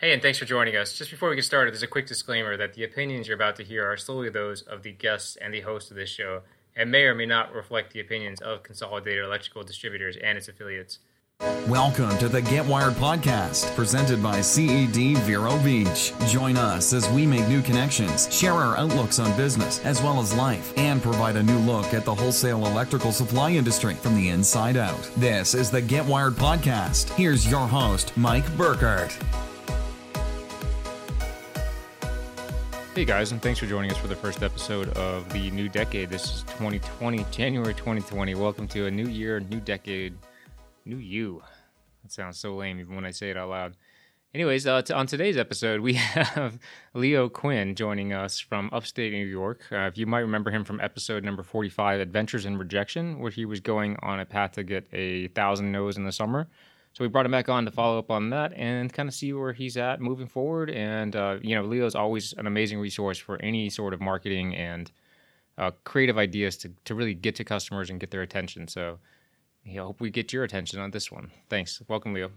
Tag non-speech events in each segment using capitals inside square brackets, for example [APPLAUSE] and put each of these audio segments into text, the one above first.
Hey, and thanks for joining us. Just before we get started, there's a quick disclaimer that the opinions you're about to hear are solely those of the guests and the host of this show, and may or may not reflect the opinions of Consolidated Electrical Distributors and its affiliates. Welcome to the Get Wired podcast, presented by CED Vero Beach. Join us as we make new connections, share our outlooks on business as well as life, and provide a new look at the wholesale electrical supply industry from the inside out. This is the Get Wired podcast. Here's your host, Mike Burkhardt. Hey guys, and thanks for joining us for the first episode of the new decade. This is 2020, January 2020. Welcome to a new year, new decade, new you. That sounds so lame even when I say it out loud. Anyways, uh, t- on today's episode, we [LAUGHS] have Leo Quinn joining us from upstate New York. Uh, if you might remember him from episode number 45, Adventures in Rejection, where he was going on a path to get a thousand no's in the summer. So we brought him back on to follow up on that and kind of see where he's at moving forward. And uh, you know, Leo's always an amazing resource for any sort of marketing and uh, creative ideas to to really get to customers and get their attention. So I hope we get your attention on this one. Thanks. Welcome, Leo.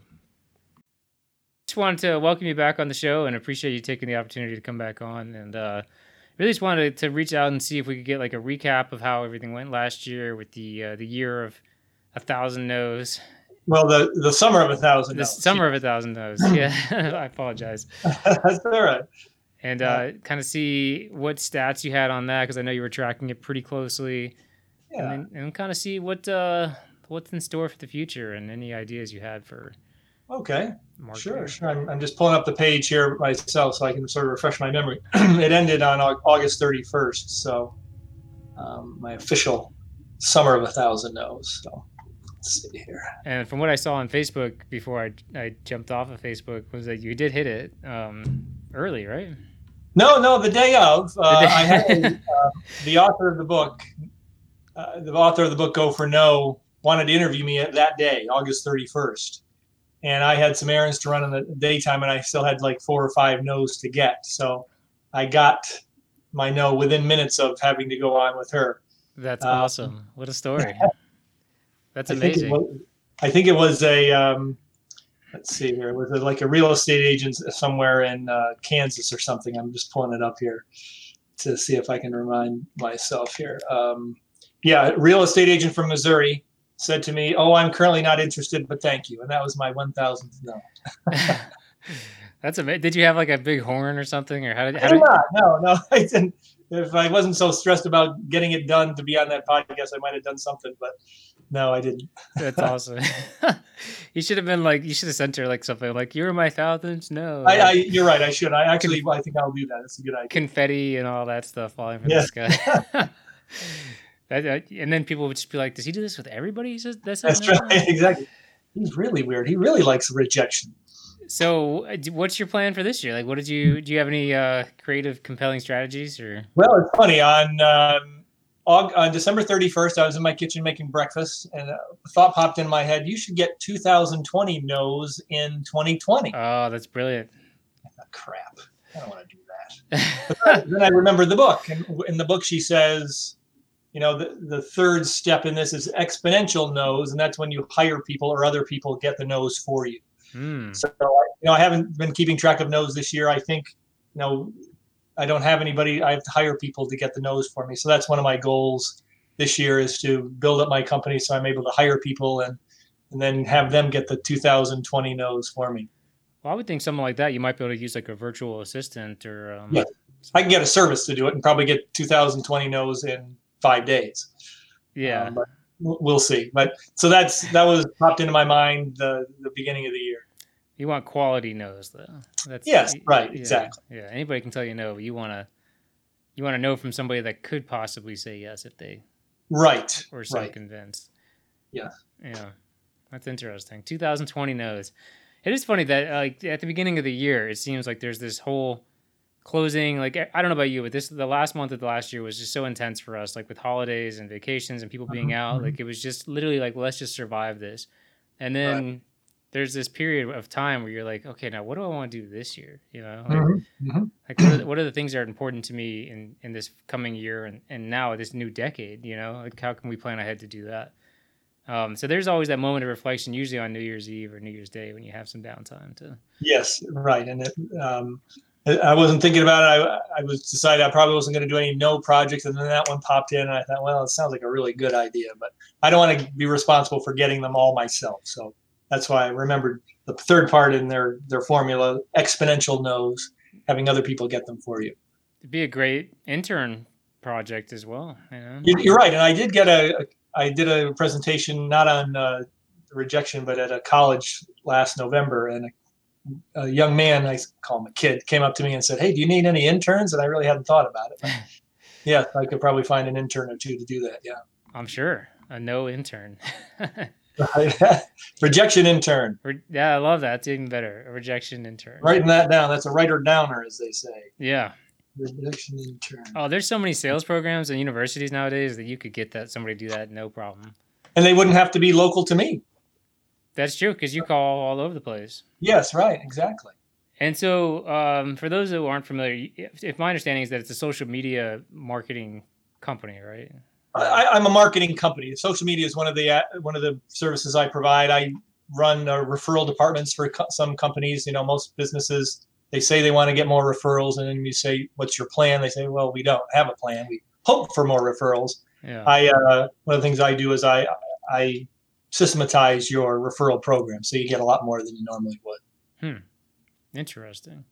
Just wanted to welcome you back on the show and appreciate you taking the opportunity to come back on. And uh, really just wanted to reach out and see if we could get like a recap of how everything went last year with the uh, the year of a thousand no's well, the the summer of a thousand. The summer of a thousand no's. [LAUGHS] Yeah, [LAUGHS] I apologize. That's all right. And uh, kind of see what stats you had on that because I know you were tracking it pretty closely. Yeah. And, and kind of see what uh, what's in store for the future and any ideas you had for. Okay. Sure, sure. I'm, I'm just pulling up the page here myself so I can sort of refresh my memory. [CLEARS THROAT] it ended on August 31st, so um, my official summer of a thousand no's. So see here. And from what I saw on Facebook before I, I jumped off of Facebook was that you did hit it um, early, right? No, no, the day of. Uh, the day. I had [LAUGHS] uh, the author of the book, uh, the author of the book Go for No, wanted to interview me that day, August 31st. And I had some errands to run in the daytime, and I still had like four or five no's to get. So I got my no within minutes of having to go on with her. That's um, awesome. What a story. [LAUGHS] That's amazing. I think it was, I think it was a um, let's see here. It was like a real estate agent somewhere in uh, Kansas or something. I'm just pulling it up here to see if I can remind myself here. Um, yeah, real estate agent from Missouri said to me, "Oh, I'm currently not interested, but thank you," and that was my 1,000th no. [LAUGHS] That's amazing. Did you have like a big horn or something, or how did? How did... Not, no, no, [LAUGHS] I didn't. If I wasn't so stressed about getting it done to be on that podcast, I might have done something. But no, I didn't. [LAUGHS] That's awesome. [LAUGHS] you should have been like, you should have sent her like something like, "You're my thousands." No, I, I, you're right. I should. I actually, I think I'll do that. That's a good idea. Confetti and all that stuff falling from yeah. [LAUGHS] the sky. that, and then people would just be like, "Does he do this with everybody?" He says, "That's, That's right. Exactly. He's really weird. He really likes rejection." So, uh, what's your plan for this year? Like, what did you do? You have any uh, creative, compelling strategies, or? Well, it's funny on. Um, on December 31st, I was in my kitchen making breakfast, and a thought popped in my head: you should get 2020 no's in 2020. Oh, that's brilliant! Thought, Crap, I don't want to do that. then I remembered the book, and in the book she says, you know, the the third step in this is exponential no's, and that's when you hire people or other people get the no's for you. Mm. So, you know, I haven't been keeping track of nose this year. I think, you know, I don't have anybody. I have to hire people to get the nose for me. So that's one of my goals this year is to build up my company so I'm able to hire people and and then have them get the 2020 nose for me. Well, I would think something like that you might be able to use like a virtual assistant or um, yeah. I can get a service to do it and probably get 2020 nose in five days. Yeah, um, we'll see. But so that's that was popped into my mind the the beginning of the year. You want quality no's though. That's yes, right, yeah, exactly. Yeah, anybody can tell you no, but you want to you want to know from somebody that could possibly say yes if they right or so right. convinced. Yeah, yeah, that's interesting. 2020 no's. It is funny that like at the beginning of the year, it seems like there's this whole closing. Like I don't know about you, but this the last month of the last year was just so intense for us. Like with holidays and vacations and people being uh-huh. out, like it was just literally like let's just survive this, and then. Right there's this period of time where you're like, okay, now what do I want to do this year? You know, like, mm-hmm. mm-hmm. like what, are the, what, are the, things that are important to me in, in this coming year and, and now this new decade? You know, like how can we plan ahead to do that? Um, so there's always that moment of reflection, usually on New Year's Eve or New Year's Day, when you have some downtime to. Yes, right, and it, um, I wasn't thinking about it. I, I was decided I probably wasn't going to do any no projects, and then that one popped in, and I thought, well, it sounds like a really good idea, but I don't want to be responsible for getting them all myself. So that's why I remembered the third part in their their formula: exponential no's, having other people get them for you. It'd be a great intern project as well. You know? You're right, and I did get a, I did a presentation not on uh, rejection, but at a college last November, and a, young man, I call him a kid, came up to me and said, "Hey, do you need any interns?" And I really hadn't thought about it. But [LAUGHS] yeah, I could probably find an intern or two to do that. Yeah, I'm sure a no intern. [LAUGHS] [LAUGHS] rejection intern. Yeah, I love that. It's even better. A rejection intern. Writing that down. That's a writer downer, as they say. Yeah. Rejection intern. Oh, there's so many sales programs and universities nowadays that you could get that somebody do that no problem. And they wouldn't have to be local to me. That's true because you call all over the place. Yes, right, exactly. And so, um, for those who aren't familiar, if, if, my understanding is that it's a social media marketing company, right? I, am a marketing company. Social media is one of the uh, one of the services I provide. I run uh, referral departments for co- some companies. You know, most businesses they say they want to get more referrals, and then you say, "What's your plan?" They say, "Well, we don't have a plan. We hope for more referrals." Yeah. I uh, one of the things I do is I I systematize your referral program, so you get a lot more than you normally would. Hmm. Interesting.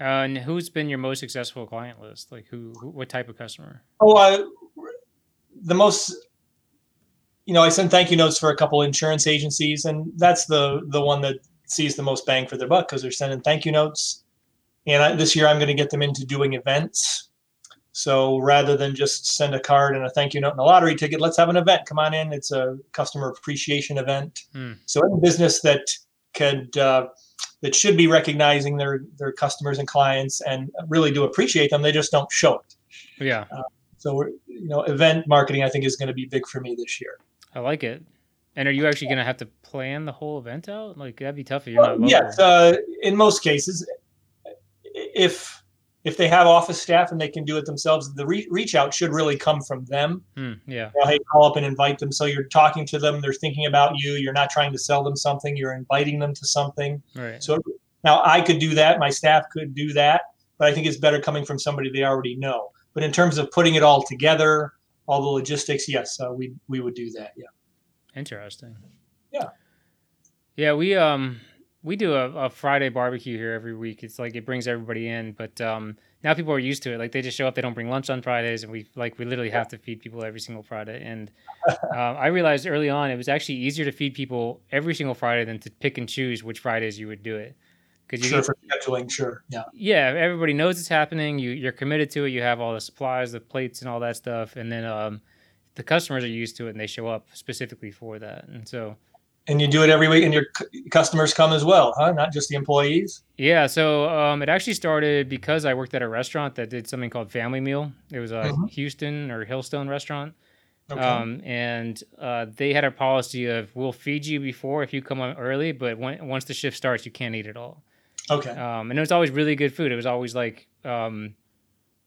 Uh, and who's been your most successful client list? Like who, who what type of customer? Oh, I, the most you know, I send thank you notes for a couple insurance agencies, and that's the the one that sees the most bang for their buck because they're sending thank you notes. And I, this year, I'm going to get them into doing events. So rather than just send a card and a thank you note and a lottery ticket, let's have an event. Come on in. It's a customer appreciation event. Hmm. So any business that could uh, that should be recognizing their their customers and clients and really do appreciate them, they just don't show it. Yeah. Uh, so we're, you know, event marketing I think is going to be big for me this year. I like it. And are you actually going to have to plan the whole event out? Like that'd be tough if you're well, not. Yes, uh, in most cases, if if they have office staff and they can do it themselves, the re- reach out should really come from them. Hmm, yeah. Hey, call up and invite them. So you're talking to them. They're thinking about you. You're not trying to sell them something. You're inviting them to something. Right. So now I could do that. My staff could do that. But I think it's better coming from somebody they already know. But in terms of putting it all together, all the logistics, yes, uh, we we would do that. Yeah. Interesting. Yeah. Yeah, we um we do a, a, Friday barbecue here every week. It's like it brings everybody in, but um, now people are used to it. Like they just show up, they don't bring lunch on Fridays, and we like we literally have to feed people every single Friday. And uh, [LAUGHS] I realized early on it was actually easier to feed people every single Friday than to pick and choose which Fridays you would do it. Because you sure for scheduling, sure, yeah, yeah. Everybody knows it's happening. You you're committed to it. You have all the supplies, the plates, and all that stuff, and then um, the customers are used to it and they show up specifically for that. And so and you do it every week and your customers come as well huh? Not just the employees? Yeah so um, it actually started because i worked at a restaurant that did something called family meal. It was a mm-hmm. houston or hillstone restaurant. Okay. um, and uh, they had a policy of we'll feed you before if you come on early but when, once the shift starts you can't eat at all. Okay. Um, and it was always really good food. It was always like um,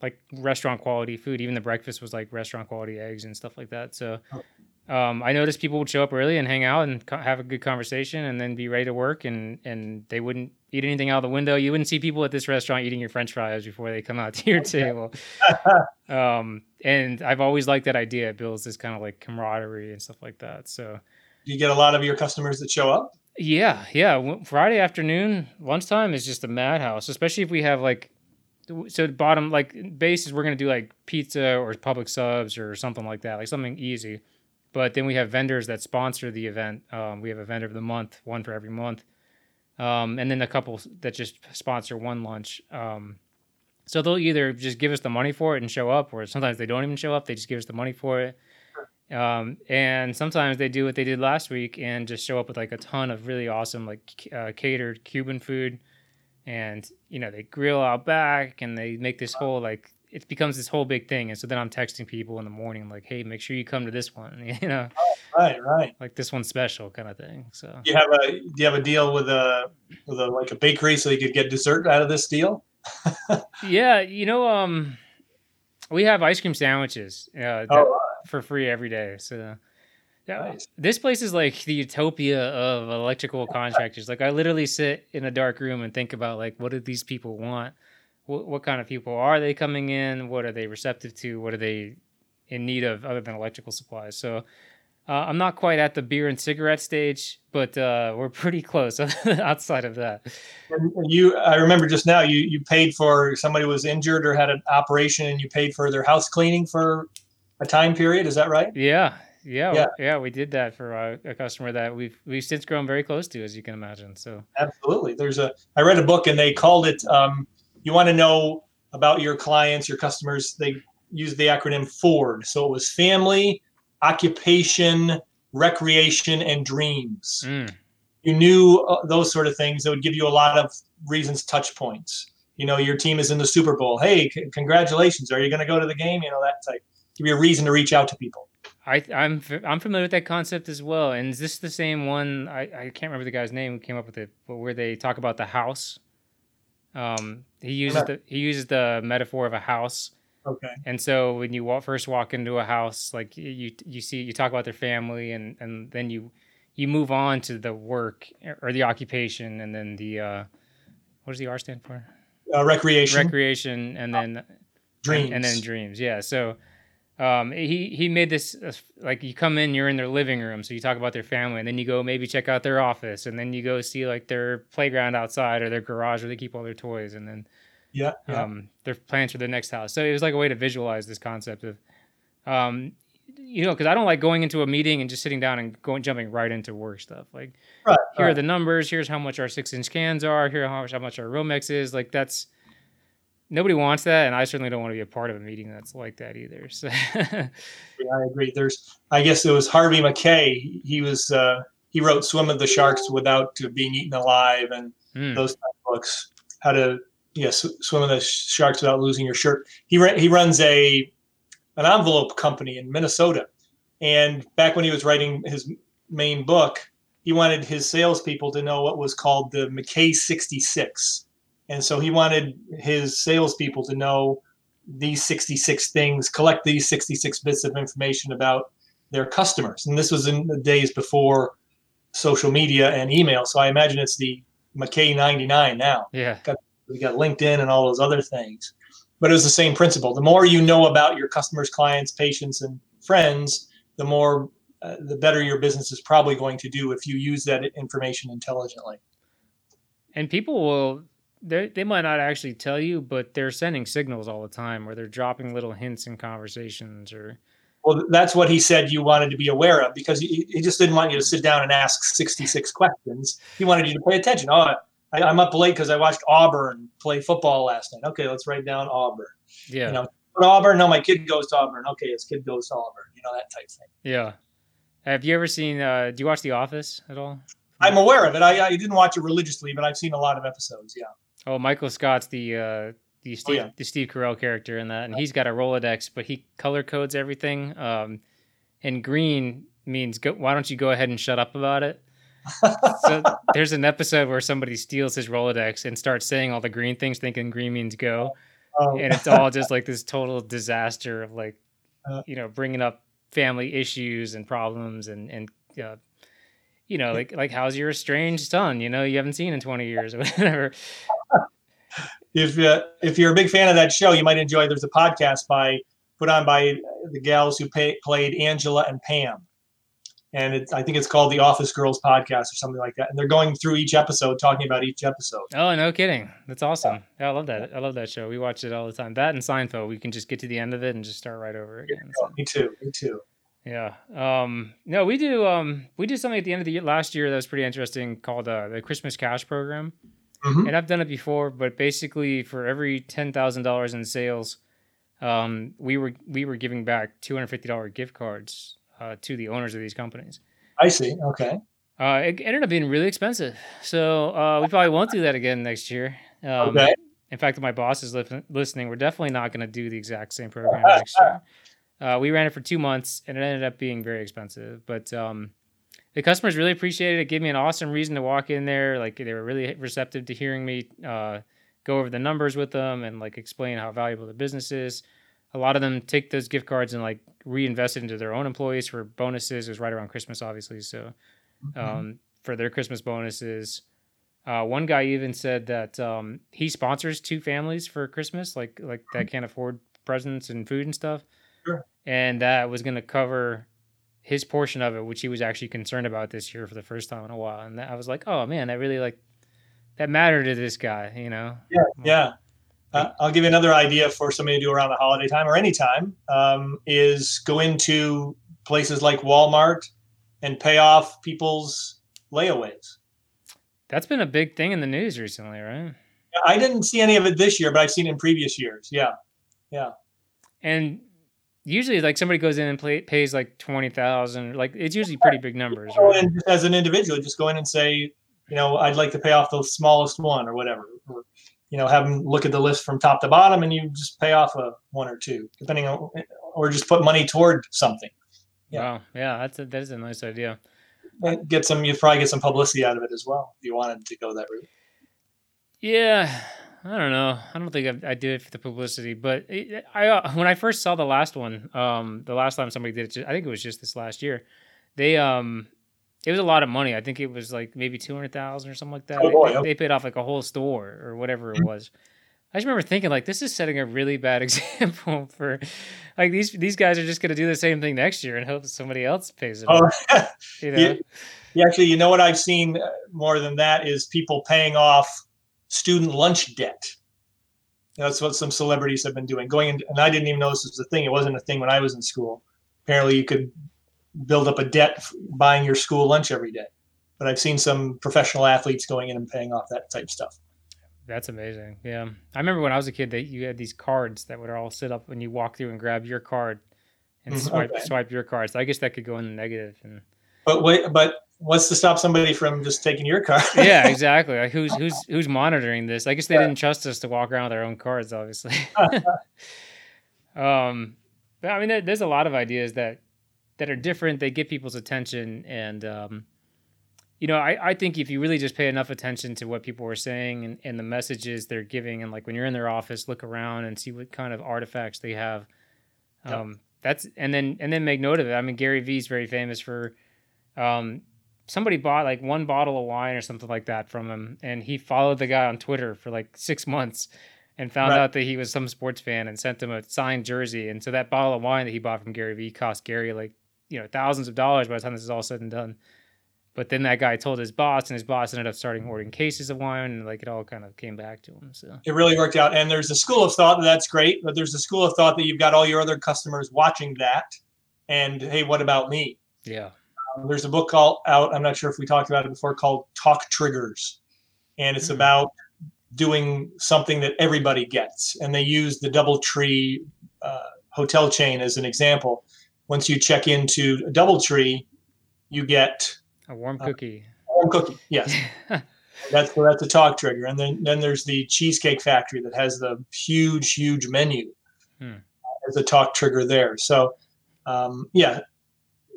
like restaurant quality food. Even the breakfast was like restaurant quality eggs and stuff like that. So oh um, I noticed people would show up early and hang out and co- have a good conversation and then be ready to work and, and they wouldn't eat anything out of the window. You wouldn't see people at this restaurant eating your French fries before they come out to your table. [LAUGHS] um, and I've always liked that idea. It builds this kind of like camaraderie and stuff like that. So, do you get a lot of your customers that show up? Yeah, yeah. Friday afternoon lunchtime is just a madhouse, especially if we have like so bottom like base is we're gonna do like pizza or Publix subs or something like that, like something easy. But then we have vendors that sponsor the event. Um, we have a vendor of the month, one for every month, um, and then a couple that just sponsor one lunch. Um, so they'll either just give us the money for it and show up, or sometimes they don't even show up. They just give us the money for it. Um, and sometimes they do what they did last week and just show up with like a ton of really awesome like uh, catered Cuban food, and you know they grill out back and they make this whole like it becomes this whole big thing. And so then I'm texting people in the morning, like, hey, make sure you come to this one, [LAUGHS] you know? Oh, right, right. Like this one's special kind of thing. So you have a do you have a deal with a with a like a bakery so you could get dessert out of this deal? [LAUGHS] yeah, you know, um we have ice cream sandwiches uh, oh, for free every day. So Yeah, Nice. this place is like the utopia of electrical contractors. Like I literally sit in a dark room and think about like what do these people want? What, what kind of people are they coming in? What are they receptive to? What are they in need of other than electrical supplies? So uh, I'm not quite at the beer and cigarette stage, but uh, we're pretty close [LAUGHS] outside of that. And you, I remember just now, you you paid for somebody was injured or had an operation, and you paid for their house cleaning for a time period. Is that right? Yeah, yeah, Yeah. yeah. We did that for a, a customer that we've we've since grown very close to, as you can imagine. So Absolutely. There's a. I read a book, and they called it. Um, you want to know about your clients, your customers. They used the acronym FORD. So it was family, occupation, recreation, and dreams. mm, you knew uh, those sort of things that would give you a lot of reasons touch points you know your team is in the super bowl hey c- congratulations are you going to go to the game you know that type give you a reason to reach out to people I I'm f- I'm familiar with that concept as well. And is this the same one? I, I can't remember the guy's name who came up with it, but where they talk about the house. Um, he uses the he uses the metaphor of a house, okay. And so when you walk, first walk into a house, like you you see you talk about their family, and and then you you move on to the work or the occupation, and then the uh, what does the R stand for? uh, recreation. Recreation, and then dreams. and, and then dreams. Yeah so um he he made this uh, like you come in you're in their living room so you talk about their family and then you go maybe check out their office and then you go see like their playground outside or their garage where they keep all their toys and then yeah, yeah. um their plans for the next house. So it was like a way to visualize this concept of um you know because i don't like going into a meeting and just sitting down and going jumping right into work stuff. Like right, here are the numbers here's how much our six inch cans are here how much how much our romex is like that's nobody wants that and i certainly don't want to be a part of a meeting that's like that either so [LAUGHS] I agree. There's, I guess it was Harvey Mackay. He was, uh, he wrote "Swim with the Sharks Without Being Eaten Alive" and Hmm. those type of books. How to, yes, swim with the sharks without losing your shirt. He ra- he runs a an envelope company in Minnesota, and back when he was writing his main book, he wanted his salespeople to know what was called the McKay 66, and so he wanted his salespeople to know these 66 things, collect these 66 bits of information about their customers. And this was in the days before social media and email. So I imagine it's the Mackay 99 now. yeah We got LinkedIn and all those other things. But it was the same principle. The more you know about your customers, clients, patients, and friends, the more, uh, the better your business is probably going to do if you use that information intelligently. and people will they they might not actually tell you but they're sending signals all the time or they're dropping little hints in conversations or Well, that's what he said you wanted to be aware of because he, he just didn't want you to sit down and ask 66 questions. He wanted you to pay attention. Oh, I, I'm up late because I watched Auburn play football last night. Okay, let's write down Auburn. yeah You know, Auburn, no, my kid goes to Auburn. Okay, his kid goes to Auburn. You know, that type thing. yeah have you ever seen uh do you watch the office at all I'm aware of it. I, I didn't watch it religiously, but I've seen a lot of episodes. Yeah. Oh michael scott's the uh the Steve, yeah. the Steve Carell character in that, and he's got a Rolodex, but he color codes everything. Um, and green means go, why don't you go ahead and shut up about it? [LAUGHS] so there's an episode where somebody steals his Rolodex and starts saying all the green things, thinking green means go, Um, and it's all just like this total disaster of like, Uh. you know, bringing up family issues and problems and and uh, you know, like like how's your estranged son? You know, you haven't seen in 20 years or [LAUGHS] whatever. if uh, if you're a big fan of that show, you might enjoy. There's a podcast by put on by the gals who pay, played Angela and Pam, and it, I think it's called the Office Girls Podcast or something like that. And they're going through each episode, talking about each episode. Oh, no kidding. That's awesome. Yeah, I love that. I love that show. We watch it all the time. That and Seinfeld, we can just get to the end of it and just start right over again. So, Me too. Me too. Yeah. Um, no, we do. Um, we did something at the end of the year last year that was pretty interesting called uh, the Christmas Cash Program. Mhm. And I've done it before, but basically for every ten thousand dollars in sales, um, we were we were giving back two hundred fifty dollar gift cards uh, to the owners of these companies. I see. Okay. Uh, it ended up being really expensive, so uh, we probably won't do that again next year. Um, Okay. In fact, if my boss is li- listening, we're definitely not going to do the exact same program next year. Uh, we ran it for two months, and it ended up being very expensive. But um, the customers really appreciated it. Gave me an awesome reason to walk in there. Like they were really receptive to hearing me uh, go over the numbers with them and like explain how valuable the business is. a lot of them take those gift cards and like reinvest it into their own employees for bonuses. It was right around Christmas, obviously, so Mm-hmm. um, for their Christmas bonuses. Uh, one guy even said that um, he sponsors two families for Christmas, like like that can't afford presents and food and stuff, Sure. and that was going to cover his portion of it, which he was actually concerned about this year for the first time in a while. And that, I was like, oh man, that really like that mattered to this guy, you know? Yeah, yeah. Uh, I'll give you another idea for somebody to do around the holiday time or any time um, is go into places like Walmart and pay off people's layaways. That's been a big thing in the news recently, right? I didn't see any of it this year, but I've seen it in previous years. Yeah, yeah. And usually, like somebody goes in and play, pays like twenty thousand, like it's usually pretty big numbers. Right? just as an individual, just go in and say, you know, I'd like to pay off the smallest one or whatever. Or, you know, have them look at the list from top to bottom, and you just pay off a one or two, depending on, or just put money toward something. Yeah. Wow, yeah, that's a, that is a nice idea. And get some, you probably get some publicity out of it as well if you wanted to go that route. Yeah, I don't know. I don't think I, I do it for the publicity, but it, I uh, when I first saw the last one, um, the last time somebody did it, I think it was just this last year. They um, it was a lot of money. I think it was like maybe two hundred thousand or something like that. Oh, They- boy, they, they paid off like a whole store or whatever it was. I just remember thinking like this is setting a really bad [LAUGHS] example for like these these guys are just gonna do the same thing next year and hope somebody else pays it. Oh, off, [LAUGHS] you know? yeah. Yeah, actually, you know what I've seen uh, more than that is people paying off student lunch debt. That's what some celebrities have been doing. Going in, and I didn't even know this was a thing. It wasn't a thing when I was in school. Apparently, you could build up a debt buying your school lunch every day. But I've seen some professional athletes going in and paying off that type stuff. That's amazing. Yeah. I remember when I was a kid that you had these cards that would all sit up when you walk through and grab your card and Mhm, swipe okay. swipe your card. So I guess that could go in the negative and But wait, but what's to stop somebody from just taking your car? [LAUGHS] Yeah, [LAUGHS] exactly. Like who's who's who's monitoring this? I guess they didn't trust us to walk around with our own cards, obviously. [LAUGHS] um but I mean there, there's a lot of ideas that that are different. They get people's attention and um you know, I, I think if you really just pay enough attention to what people are saying and, and the messages they're giving, and like when you're in their office, look around and see what kind of artifacts they have. Yep. Um, that's and then and then make note of it. I mean, Gary Vee is very famous for um, somebody bought like one bottle of wine or something like that from him, and he followed the guy on Twitter for like six months and found Right. out that he was some sports fan and sent him a signed jersey. And so that bottle of wine that he bought from Gary Vee cost Gary like you know thousands of dollars by the time this is all said and done. But then that guy told his boss, and his boss ended up starting ordering cases of wine, and like it all kind of came back to him. So it really worked out. And there's a school of thought that that's great, but there's a school of thought that you've got all your other customers watching that. And hey, what about me? yeah, there's a book called out. I'm not sure if we talked about it before, called Talk Triggers, and it's Hmm. about doing something that everybody gets. And they use the DoubleTree uh, hotel chain as an example. Once you check into DoubleTree, you get a warm Uh, cookie. a warm cookie. Yes, [LAUGHS] that's that's a talk trigger. And then then there's the Cheesecake Factory that has the huge huge menu Hmm. as a talk trigger there. So um, yeah,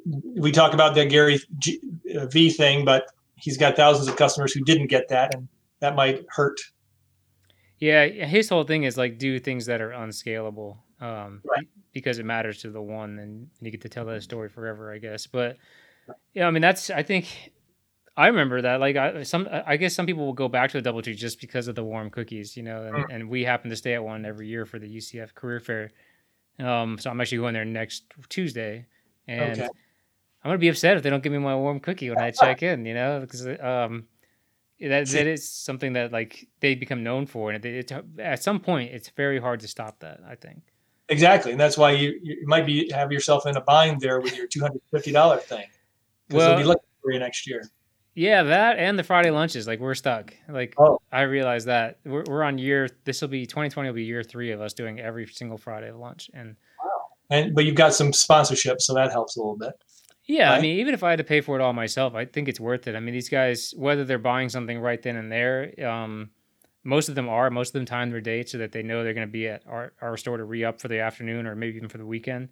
we talk about the Gary G, uh, V thing, but he's got thousands of customers who didn't get that, and that might hurt. Yeah, his whole thing is like do things that are unscalable, um, Right. because it matters to the one, and you get to tell that story forever, I guess. But yeah, I mean that's I think I remember that. Like I some I guess some people will go back to the DoubleTree just because of the warm cookies, you know, and, and we happen to stay at one every year for the UCF career fair. Um, so I'm actually going there next Tuesday, and Okay. I'm gonna be upset if they don't give me my warm cookie when I check in, you know, because um, that that is something that like they become known for, and it, it, at some point it's very hard to stop that. I think. Exactly, and that's why you, you might be have yourself in a bind there with your two hundred fifty dollar thing Well- they'll be looking for you next year. Yeah, that and the Friday lunches, like we're stuck. Like Oh. I realize that we're we're on year. This will be 2020. Will be year three of us doing every single Friday lunch, and wow. And but you've got some sponsorship, so that helps a little bit. Yeah, I mean, even if I had to pay for it all myself, I think it's worth it. I mean, these guys, whether they're buying something right then and there, um, most of them are. Most of them time their date so that they know they're going to be at our, our store to re up for the afternoon or maybe even for the weekend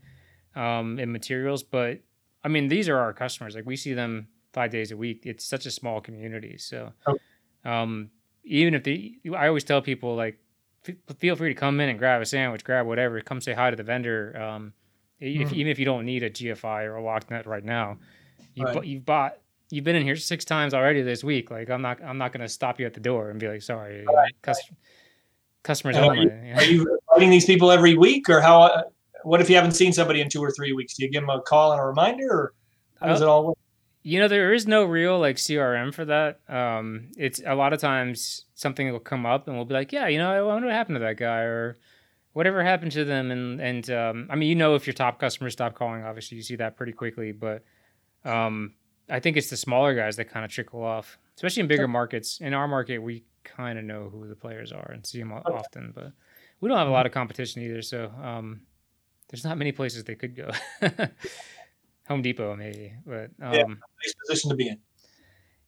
um, in materials. But I mean, these are our customers. Like we see them five days a week. It's such a small community. So Oh. um, even if they, I always tell people like f- feel free to come in and grab a sandwich, grab whatever. Come say hi to the vendor. Um, if, Mhm. even if you don't need a GFI or a locknut right now, you Right. bu- you've bought. You've been in here six times already this week. Like I'm not. I'm not going to stop you at the door and be like, "Sorry, you cus- customers And are only." you know? Are you inviting these people every week, or how? Uh, what if you haven't seen somebody in two or three weeks? Do you give them a call and a reminder, or how does Uh, it all work? You know, there is no real like CRM for that. Um, it's a lot of times something will come up and we'll be like, yeah, you know, I wonder what happened to that guy or whatever happened to them. And and um, I mean, you know, if your top customers stop calling, obviously you see that pretty quickly. But um, I think it's the smaller guys that kind of trickle off, especially in bigger markets. In our market, we kind of know who the players are and see them often, but we don't have a lot of competition either. So um, there's not many places they could go. [LAUGHS] Home Depot, maybe, but um, Yeah. Nice position to be in.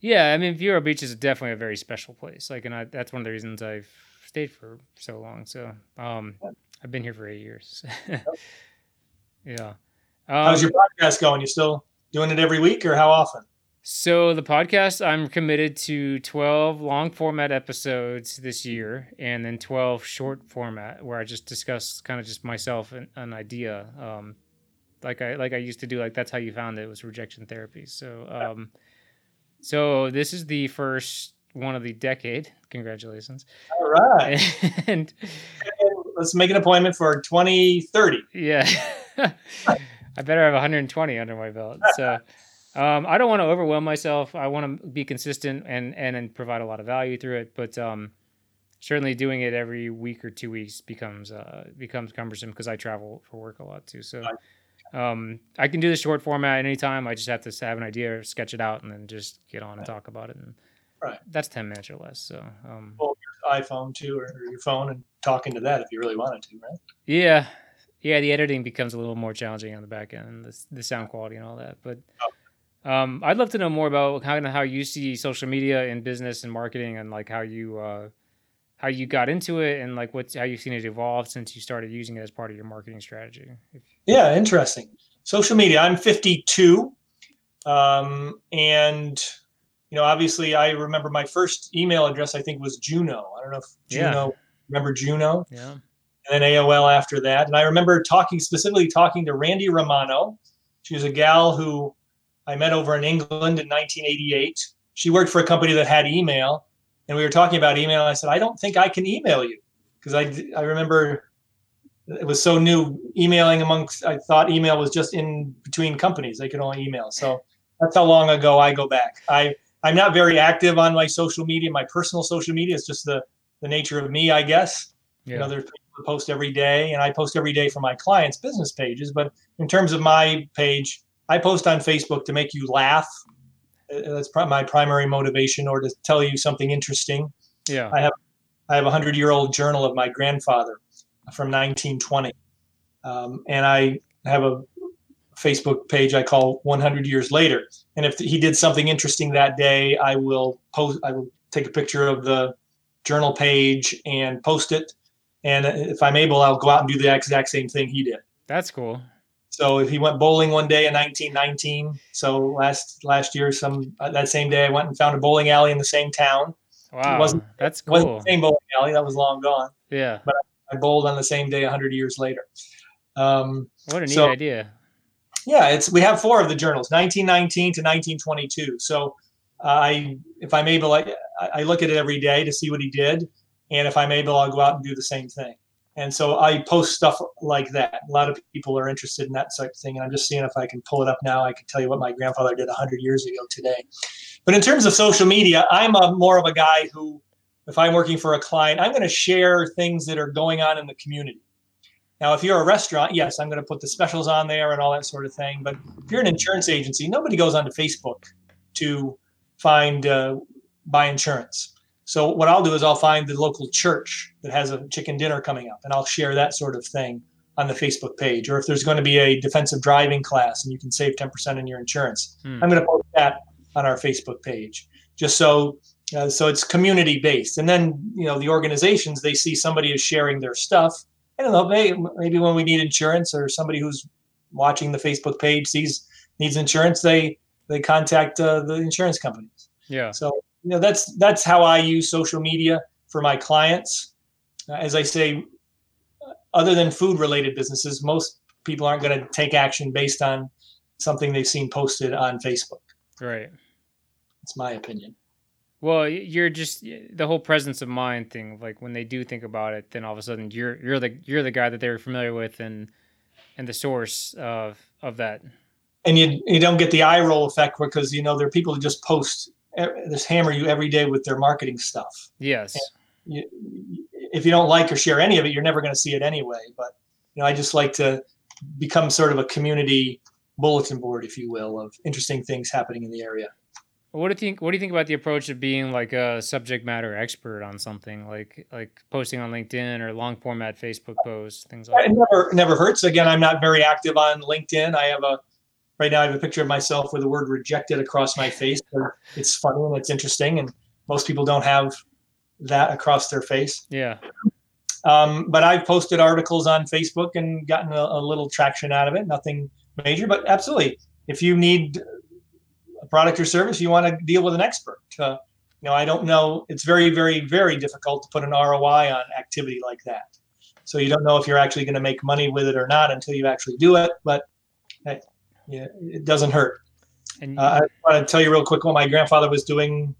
yeah, I mean, Vero Beach is definitely a very special place. Like, and I, that's one of the reasons I've stayed for so long. So, um, I've been here for eight years. [LAUGHS] yeah. Um, How's your podcast going? You still doing it every week, or how often? so the podcast, I'm committed to 12 long format episodes this year, and then 12 short format where I just discuss kind of just myself and an idea. Um, like I like I used to do. Like that's how you found it was rejection therapy. So, um, so this is the first one of the decade. Congratulations. All right, [LAUGHS] and let's make an appointment for 2030. yeah, [LAUGHS] I better have 120 under my belt. So um, I don't want to overwhelm myself. I want to be consistent and and and provide a lot of value through it. But um, certainly doing it every week or two weeks becomes uh, becomes cumbersome because I travel for work a lot too. So. Um, I can do the short format anytime. I just have to have an idea, sketch it out, and then just get on and talk about it. And Right. that's ten minutes or less. So um, Pull your iPhone too, or, your phone, and talking to that if you really wanted to, right? Yeah, yeah. The editing becomes a little more challenging on the back end, the, the sound quality and all that. But um, I'd love to know more about how how you see social media in business and marketing, and like how you uh, how you got into it, and like what's how you've seen it evolve since you started using it as part of your marketing strategy. Yeah, interesting. Social media. I'm 52, um, and you know, obviously, I remember my first email address. I think was Juno. I don't know if Yeah. Juno. Remember Juno? yeah, and then AOL after that. And I remember talking specifically talking to Randy Romano. She was a gal who I met over in England in 1988. She worked for a company that had email, and we were talking about email. And I said, I don't think I can email you because I I remember it was so new emailing amongst. I thought email was just in between companies; they could only email. So that's how long ago I go back. I I'm not very active on my social media. My personal social media is just the the nature of me, I guess. yeah, You know, there's people who post every day, and I post every day for my clients' business pages. But in terms of my page, I post on Facebook to make you laugh. Uh, That's pri- my primary motivation, or to tell you something interesting. yeah. I have I have a hundred-year-old journal of my grandfather from 1920, um, and I have a Facebook page I call 100 Years Later. And if he did something interesting that day, I will post. I will take a picture of the journal page and post it. And if I'm able, I'll go out and do the exact same thing he did. That's cool. So if he went bowling one day in 1919, so last last year, some uh, that same day, I went and found a bowling alley in the same town. Wow, wasn't- that's It wasn't cool. the same bowling alley; that was long gone. Yeah, but I bowled on the same day 100 years later. Um, what a neat So- idea. Yeah, it's we have four of the journals, 1919 to 1922. So uh, I, if I'm able, I, I look at it every day to see what he did, and if I'm able, I'll go out and do the same thing. And so I post stuff like that. A lot of people are interested in that sort of thing, and I'm just seeing if I can pull it up now. I can tell you what my grandfather did 100 years ago today. But in terms of social media, I'm a, more of a guy who, if I'm working for a client, I'm going to share things that are going on in the community. Now, if you're a restaurant, yes, I'm going to put the specials on there and all that sort of thing. But if you're an insurance agency, nobody goes onto Facebook to find uh, buy insurance. So what I'll do is I'll find the local church that has a chicken dinner coming up, and I'll share that sort of thing on the Facebook page. Or if there's going to be a defensive driving class and you can save 10% on your insurance, Hmm. I'm going to post that on our Facebook page, just so uh, so it's community based. And then you know the organizations they see somebody is sharing their stuff. I don't know, maybe, maybe when we need insurance or somebody who's watching the Facebook page sees needs insurance, they they contact uh, the insurance companies. Yeah, So you know that's that's how I use social media for my clients. as I say, other than food related businesses, most people aren't going to take action based on something they've seen posted on Facebook. Right. That's my opinion. Well, you're just the whole presence of mind thing. Like when they do think about it, then all of a sudden you're you're the you're the guy that they're familiar with and and the source of of that. And you you don't get the eye roll effect because you know there are people who just post this hammer you every day with their marketing stuff. Yes. You, if you don't like or share any of it, you're never going to see it anyway. But you know, I just like to become sort of a community bulletin board, if you will, of interesting things happening in the area. What do you think? What do you think about the approach of being like a subject matter expert on something, like like posting on LinkedIn or long format Facebook posts, things like? It that? never never hurts. Again, I'm not very active on LinkedIn. I have a right now. I have a picture of myself with the word "rejected" across my face. [LAUGHS] It's funny and it's interesting, and most people don't have that across their face. Yeah. Um, but I've posted articles on Facebook and gotten a, a little traction out of it. Nothing major, but absolutely, if you need a product or service, you want to deal with an expert. Uh, you know, I don't know. It's very, very, very difficult to put an ROI on activity like that. So you don't know if you're actually going to make money with it or not until you actually do it. But hey, yeah, it doesn't hurt. And Uh, I want to tell you real quick what my grandfather was doing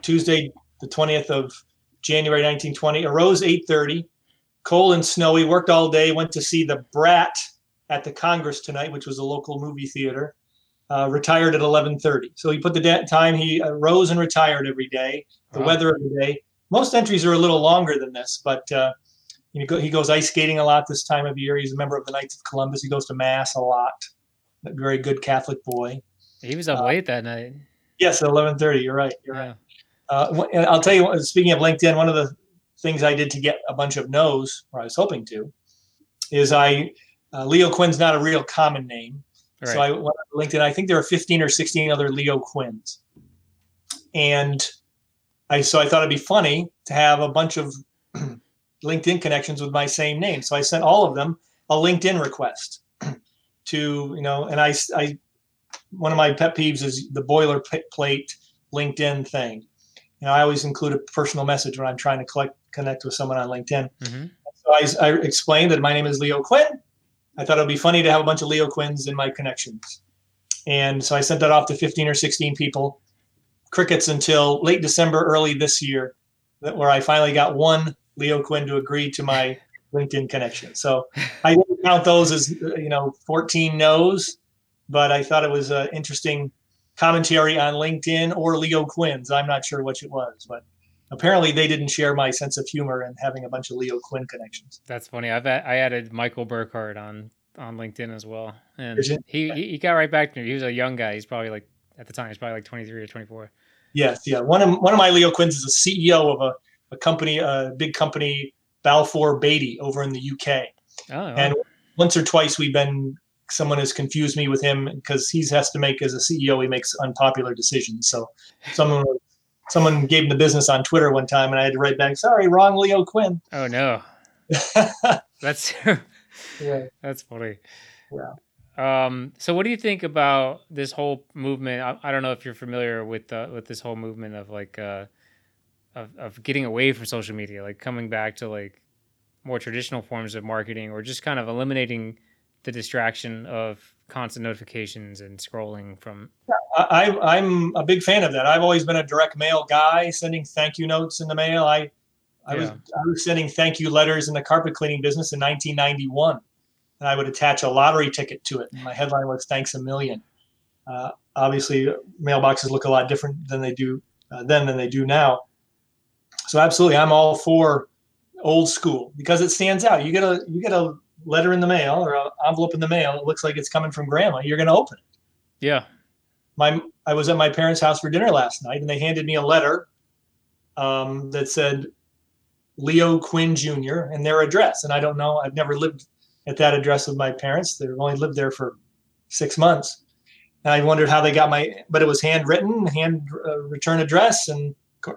Tuesday, the 20th of January 1920. Arose 8:30, cold and snowy. Worked all day. Went to see the Brat at the Congress tonight, which was a local movie theater. Uh, retired at 11:30. So he put the da- time. He uh, rose and retired every day. The Wow. weather of the day. Most entries are a little longer than this, but uh, he, go, he goes ice skating a lot this time of year. He's a member of the Knights of Columbus. He goes to mass a lot. A very good Catholic boy. he was up uh, late that night. Yes, at eleven thirty. You're right. You're right. Uh, I'll tell you. Speaking of LinkedIn, one of the things I did to get a bunch of no's, or I was hoping to, is I uh, Leo Quinn's not a real common name, so I went on LinkedIn. I think there are fifteen or sixteen other Leo Quinns, and I so I thought it'd be funny to have a bunch of [CLEARS THROAT] LinkedIn connections with my same name. So I sent all of them a LinkedIn request [CLEARS THROAT] to you know, and I I one of my pet peeves is the boilerplate LinkedIn thing. You know, I always include a personal message when I'm trying to collect, connect with someone on LinkedIn. hmm So I, I explained that my name is Leo Quinn. I thought it would be funny to have a bunch of Leo Quinns in my connections. And so I sent that off to 15 or 16 people. Crickets until late December, early this year, that where I finally got one Leo Quinn to agree to my [LAUGHS] LinkedIn connection. So I count those as uh, you know 14 no's, but I thought it was an interesting commentary on LinkedIn or Leo Quinn's. I'm not sure which it was, but apparently they didn't share my sense of humor and having a bunch of Leo Quinn connections. That's funny. I've I added Michael Burkhardt on on LinkedIn as well, and he he he got right back to me. He was a young guy. He's probably like at the time he's probably like 23 or 24. Yes, yeah. One of one of my Leo Quinns is a CEO of a, a company, a big company, Balfour Beatty, over in the UK. Oh, And once or twice we've been someone has confused me with him because he has to make as a CEO he makes unpopular decisions. So someone someone gave him the business on Twitter one time and I had to write back, sorry, wrong Leo Quinn. oh no, [LAUGHS] that's [LAUGHS] yeah. that's funny. Yeah. Um. So, what do you think about this whole movement? I, I don't know if you're familiar with uh, with this whole movement of like uh, of of getting away from social media, like coming back to like more traditional forms of marketing, or just kind of eliminating the distraction of constant notifications and scrolling from. I, I'm a big fan of that. I've always been a direct mail guy, sending thank you notes in the mail. I, I was I was sending thank you letters in the carpet cleaning business in 1991, and I would attach a lottery ticket to it. And my headline was "Thanks a million. Uh, obviously, mailboxes look a lot different than they do uh, then than they do now. So absolutely, I'm all for old school because it stands out. You get a you get a letter in the mail or an envelope in the mail. It looks like it's coming from grandma. You're going to open it Yeah. My I was at my parents' house for dinner last night, and they handed me a letter um, that said Leo Quinn Jr. and their address. And I don't know. I've never lived at that address with my parents. They've only lived there for six months. And I wondered how they got my, but it was handwritten, hand uh, return address, and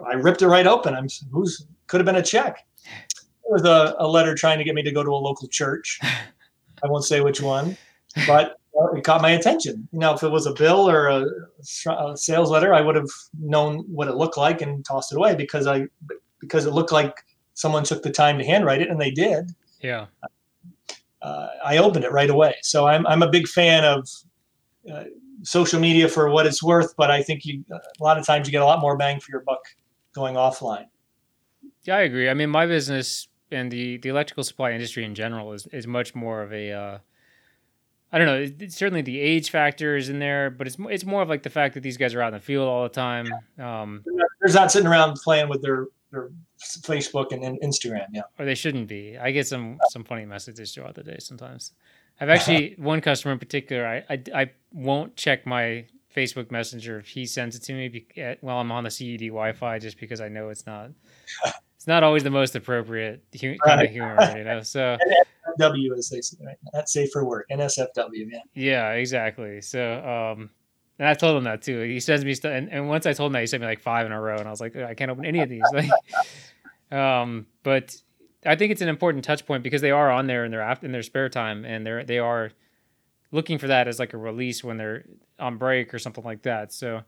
I ripped it right open. I'm who's could have been a check. It was a, a letter trying to get me to go to a local church. [LAUGHS] I won't say which one, but it caught my attention. You know, if it was a bill or a, a sales letter, I would have known what it looked like and tossed it away because I because it looked like someone took the time to handwrite it, and they did. Yeah. Uh, I opened it right away. So I'm I'm a big fan of uh, social media for what it's worth, but I think you a lot of times you get a lot more bang for your buck going offline. Yeah, I agree. I mean, my business and the the electrical supply industry in general is is much more of a uh, I don't know. Certainly the age factor is in there, but it's it's more of like the fact that these guys are out in the field all the time. Um, They're not sitting around playing with their their Facebook and, and Instagram. Yeah, or they shouldn't be. I get some some funny messages throughout the day sometimes. I've actually [LAUGHS] one customer in particular. I, I I won't check my Facebook Messenger if he sends it to me be, while I'm on the CED Wi-Fi, just because I know it's not [LAUGHS] it's not always the most appropriate kind of humor, you know. So NSFW as they say, right? That's safe for work. NSFW, yeah. yeah, exactly. So um, and I told him that too. He sends me stuff, and, and once I told him that, he sent me like five in a row, and I was like, I can't open any of these. [LAUGHS] Like, um, but I think it's an important touch point because they are on there in their after in their spare time, and they're they are looking for that as like a release when they're on break or something like that. So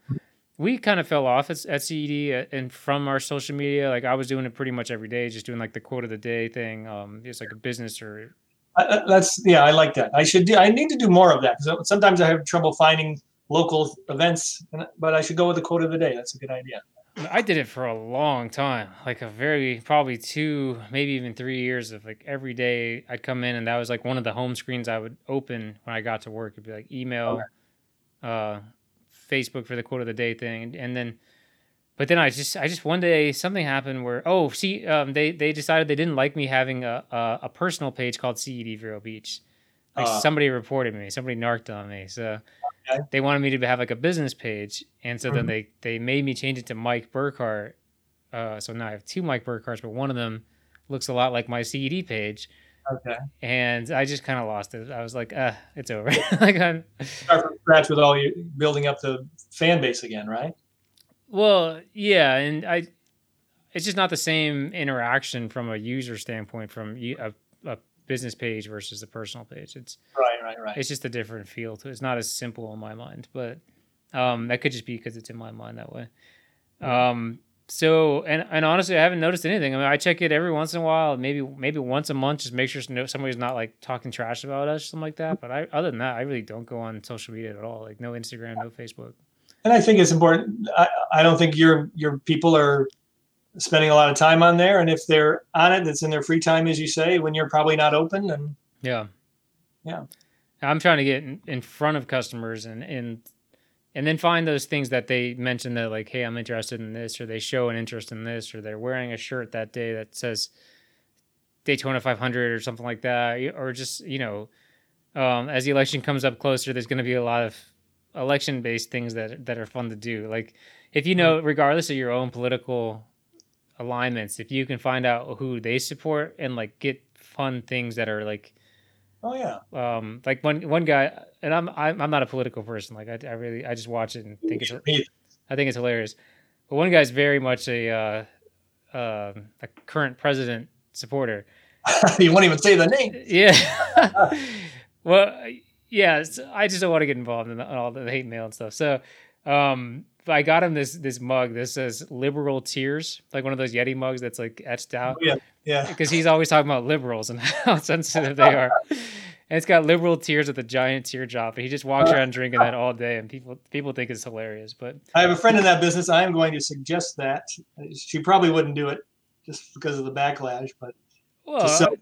we kind of fell off at, at CED uh, and from our social media. Like I was doing it pretty much every day, just doing like the quote of the day thing. Um, it's like a business or I, that's yeah, I like that. I should do. I need to do more of that because sometimes I have trouble finding local events, but I should go with the quote of the day. That's a good idea. I did it for a long time, like a very probably two, maybe even three years of like every day I'd come in and that was like one of the home screens I would open when I got to work. It'd be like email, okay. uh, Facebook for the quote of the day thing, and then, but then I just I just one day something happened where oh see um, they they decided they didn't like me having a a, a personal page called CED Vero Beach. Like uh, somebody reported me, somebody narked on me, so okay. they wanted me to have like a business page, and so mm-hmm. then they they made me change it to Mike Burkhart. Uh, so now I have two Mike Burkharts, but one of them looks a lot like my CED page. Okay. And I just kind of lost it. I was like, uh, it's over. [LAUGHS] like I'm start from scratch with all you building up the fan base again, right? Well, yeah, and I, it's just not the same interaction from a user standpoint from a, a business page versus the personal page. It's right, right, right. It's just a different feel to it. It's not as simple in my mind, but um, that could just be because it's in my mind that way. Um, so and and honestly, I haven't noticed anything. I mean, I check it every once in a while, maybe maybe once a month, just make sure somebody's not like talking trash about us, something like that. But I, other than that, I really don't go on social media at all. Like no Instagram, no Facebook. And I think it's important. I, I don't think your your people are spending a lot of time on there. And if they're on it, that's in their free time, as you say, when you're probably not open. And yeah, yeah, I'm trying to get in, in front of customers and and and then find those things that they mention that like, hey, I'm interested in this, or they show an interest in this, or they're wearing a shirt that day that says Daytona 500 or something like that, or just you know, um, as the election comes up closer, there's going to be a lot of election based things that that are fun to do. Like if you know, regardless of your own political alignments, if you can find out who they support and like get fun things that are like Oh yeah. Um, like one one guy, and I'm I'm, I'm not a political person. Like I, I really I just watch it and think it's I think it's hilarious. But one guy's very much a uh, uh, a current president supporter. [LAUGHS] you won't even say the name. [LAUGHS] Yeah. [LAUGHS] well, yeah. I just don't want to get involved in all the hate mail and stuff. So, um, I got him this this mug that says "liberal tears," like one of those Yeti mugs that's like etched out. Oh, yeah, yeah. Because he's always talking about liberals and [LAUGHS] how sensitive they are. and it's got liberal tears with a giant teardrop, and he just walks around drinking that all day, and people people think it's hilarious. But I have a friend in that business. I am going to suggest that she probably wouldn't do it just because of the backlash, but well,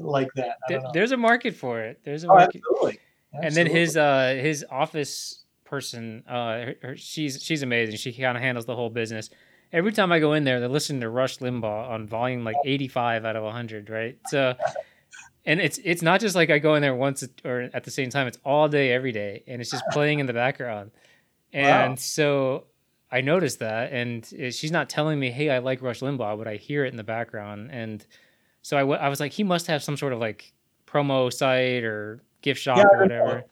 like that. Th- there's a market for it. There's a oh, market. Absolutely. absolutely. And then his uh his office person. Uh, her, she's she's amazing. She kind of handles the whole business. Every time I go in there, they're listening to Rush Limbaugh on volume like 85 out of 100, right? So, and it's it's not just like I go in there once or at the same time. It's all day, every day, and it's just playing in the background. And wow. so I noticed that, and she's not telling me, "Hey, I like Rush Limbaugh," but I hear it in the background, and so I, w- I was like, he must have some sort of like promo site or gift shop yeah, or whatever.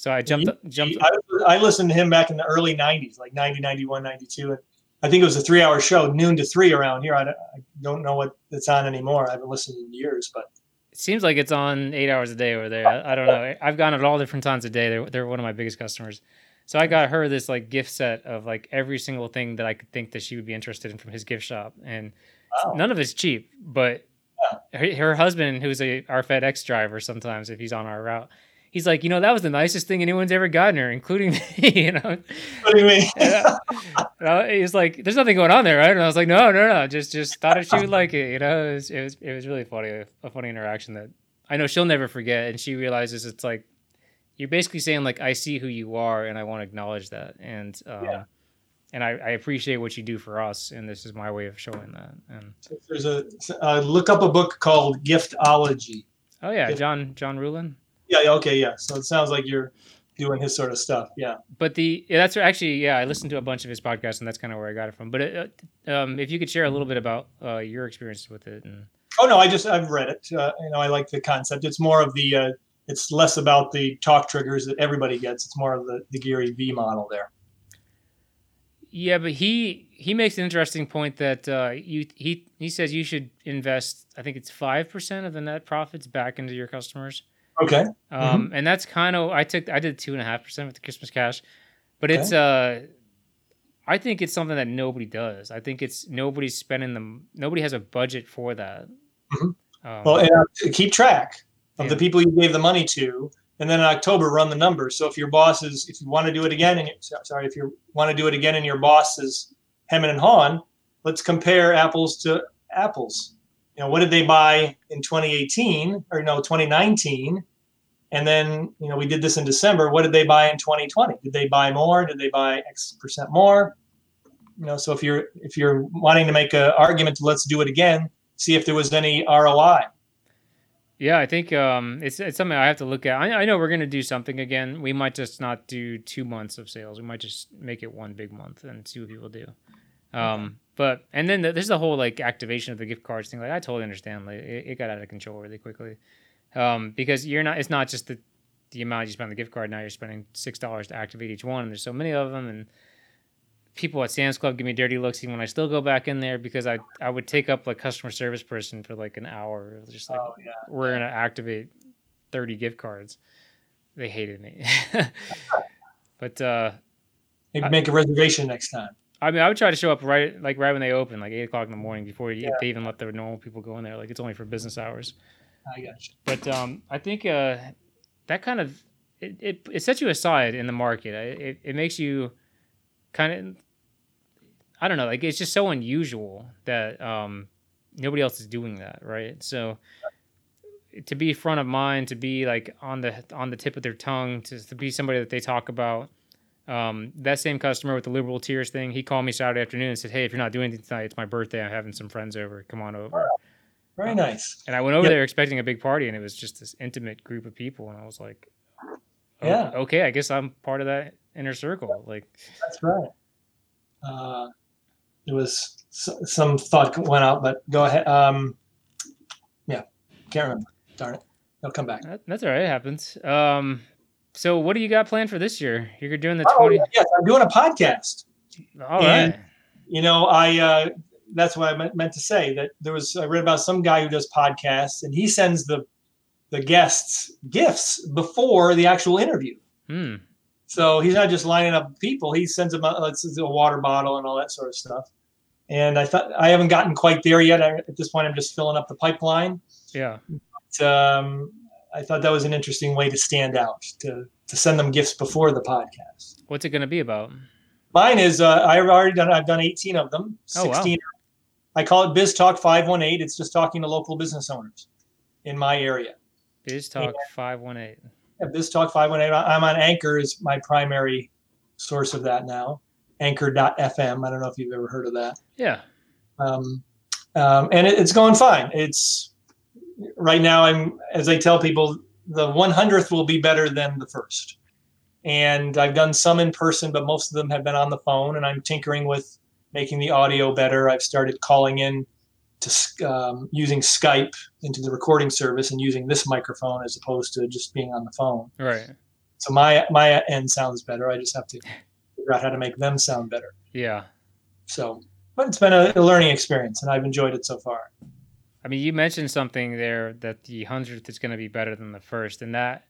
So I jumped. He, jumped. I, I, listened to him back in the early '90s, like 90, 91, 92. I think it was a three-hour show, noon to three around here. I don't, I don't know what it's on anymore. I haven't listened in years, but it seems like it's on eight hours a day over there. I, I don't know. I've gone at all different times a day. They're they're one of my biggest customers. So I got her this like gift set of like every single thing that I could think that she would be interested in from his gift shop, and Wow. none of it's cheap, but her, her husband, who's a our FedEx driver, sometimes if he's on our route, he's like, you know, that was the nicest thing anyone's ever gotten her, including [LAUGHS] me. you know, What do you mean? And I- and I- he's like, "There's nothing going on there, right?" And I was like, "No, no, no. Just, just thought if she would like it." You know, it was, it was, it was really funny, a funny interaction that I know she'll never forget, and she realizes it's like you're basically saying like, "I see who you are, and I want to acknowledge that," and um, Yeah. and I, I appreciate what you do for us, and this is my way of showing that. And There's a uh, look up a book called Giftology. oh yeah, Yeah. John John Ruhlin. Yeah. yeah, Okay. Yeah. So it sounds like you're doing his sort of stuff. Yeah. But the yeah, that's actually yeah, I listened to a bunch of his podcasts, and that's kind of where I got it from. But it, uh, um, if you could share a little bit about uh, your experience with it, and Oh no, I just I've read it. Uh, you know, I like the concept. It's more of the. Uh, it's less about the talk triggers that everybody gets. It's more of the, the Gary V model there. Yeah, but he he makes an interesting point that uh, you he he says you should invest. I think it's five percent of the net profits back into your customers, Okay. um, and that's kind of I took I did two and a half percent with the Christmas cash, but it's uh, I think it's something that nobody does. I think it's nobody's spending them. Nobody has a budget for that. Mhm. Um, Well, and uh, keep track of Yeah. the people you gave the money to, and then in October run the numbers. So if your boss is, if you want to do it again, and you- sorry, if you want to do it again, and your boss is Hemming and Hawn, let's compare apples to apples. You know, what did they buy in 2018 or no 2019? And then you know we did this in December. What did they buy in 2020? Did they buy more? Did they buy X percent more? You know, so if you're if you're wanting to make an argument to let's do it again, see if there was any ROI. Yeah, I think um, it's it's something I have to look at. I, I know we're gonna do something again. We might just not do two months of sales. We might just make it one big month and see what people do. Um, but and then the, there's the whole like activation of the gift cards thing. Like I totally understand. Like it, it got out of control really quickly um, because you're not. It's not just the the amount you spend on the gift card. Now you're spending six dollars to activate each one. And there's so many of them and. People at Sam's Club give me dirty looks even when I still go back in there because I I would take up like customer service person for like an hour, just like Oh yeah. we're gonna activate 30 gift cards they hated me [LAUGHS] but uh Maybe make a reservation next time. i mean i would try to show up right like right when they open like 8 o'clock in the morning before Yeah. they even let the normal people go in there like it's only for business hours I got you. but um i think uh that kind of it, it, it sets you aside in the market. It, it, makes you kind of i don't know like it's just so unusual that um nobody else is doing that right? So to be front of mind to be like on the on the tip of their tongue to, to be somebody that they talk about um, that same customer with the liberal tears thing he called me saturday afternoon and said hey if you're not doing anything tonight it's my birthday i'm having some friends over come on over Very nice. and I went over Yeah. there expecting a big party, and it was just this intimate group of people, and I was like, "Oh, Yeah. okay, I guess I'm part of that inner circle." Like, That's right. Uh, there was some thought went out, but go ahead. Um, yeah, can't remember. Darn it. They'll come back. that, that's all right, it happens. Um, so what do you got planned for this year? You're doing the Oh, twenty. yes, I'm doing a podcast. All and- right. You know, I uh, that's what I meant, meant to say. That there was I read about some guy who does podcasts, and he sends the the guests gifts before the actual interview. Hmm. So he's not just lining up people; he sends them a, a water bottle and all that sort of stuff. And I thought I haven't gotten quite there yet. I, at this point, I'm just filling up the pipeline. Yeah. But, um, I thought that was an interesting way to stand out to to send them gifts before the podcast. What's it going to be about? Mine is uh, I've already done I've done 18 of them. Oh, wow. 16. I call it Biz Talk 518. It's just talking to local business owners in my area. Biz Talk one eight. Yeah, Biz Talk 518. I- I'm on Anchor is my primary source of that now. Anchor.fm. I don't know if you've ever heard of that. Yeah. Um, um, and it, it's going fine. It's right now. I'm as I tell people, the 100th will be better than the first. And I've done some in person, but most of them have been on the phone. And I'm tinkering with making the audio better. I've started calling in to um, using Skype into the recording service and using this microphone as opposed to just being on the phone. Right. So my my end sounds better. I just have to figure out how to make them sound better. Yeah. So, but it's been a, a learning experience, and I've enjoyed it so far. I mean, you mentioned something there that the hundredth is going to be better than the first, and that,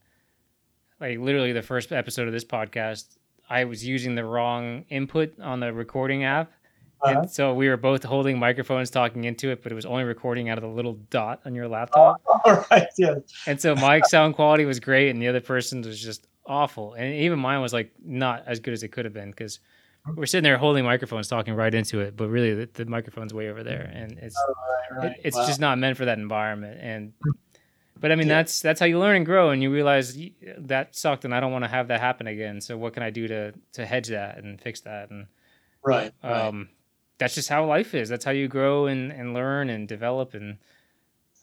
like, literally the first episode of this podcast, I was using the wrong input on the recording app, Uh-huh. So we were both holding microphones talking into it, but it was only recording out of the little dot on your [LAUGHS] laptop. All right. Yeah. And so my [LAUGHS] sound quality was great, and the other person's was just awful. And even mine was like not as good as it could have been because mm-hmm. we're sitting there holding microphones, talking right into it, but really the, the microphone's way over there, and it's Right, right. it, it's Wow. just not meant for that environment. And mm. but I mean that's that's how you learn and grow, and you realize that sucked, and I don't want to have that happen again. So what can I do to to hedge that and fix that? And right. right. Um, that's just how life is. That's how you grow and, and learn and develop. And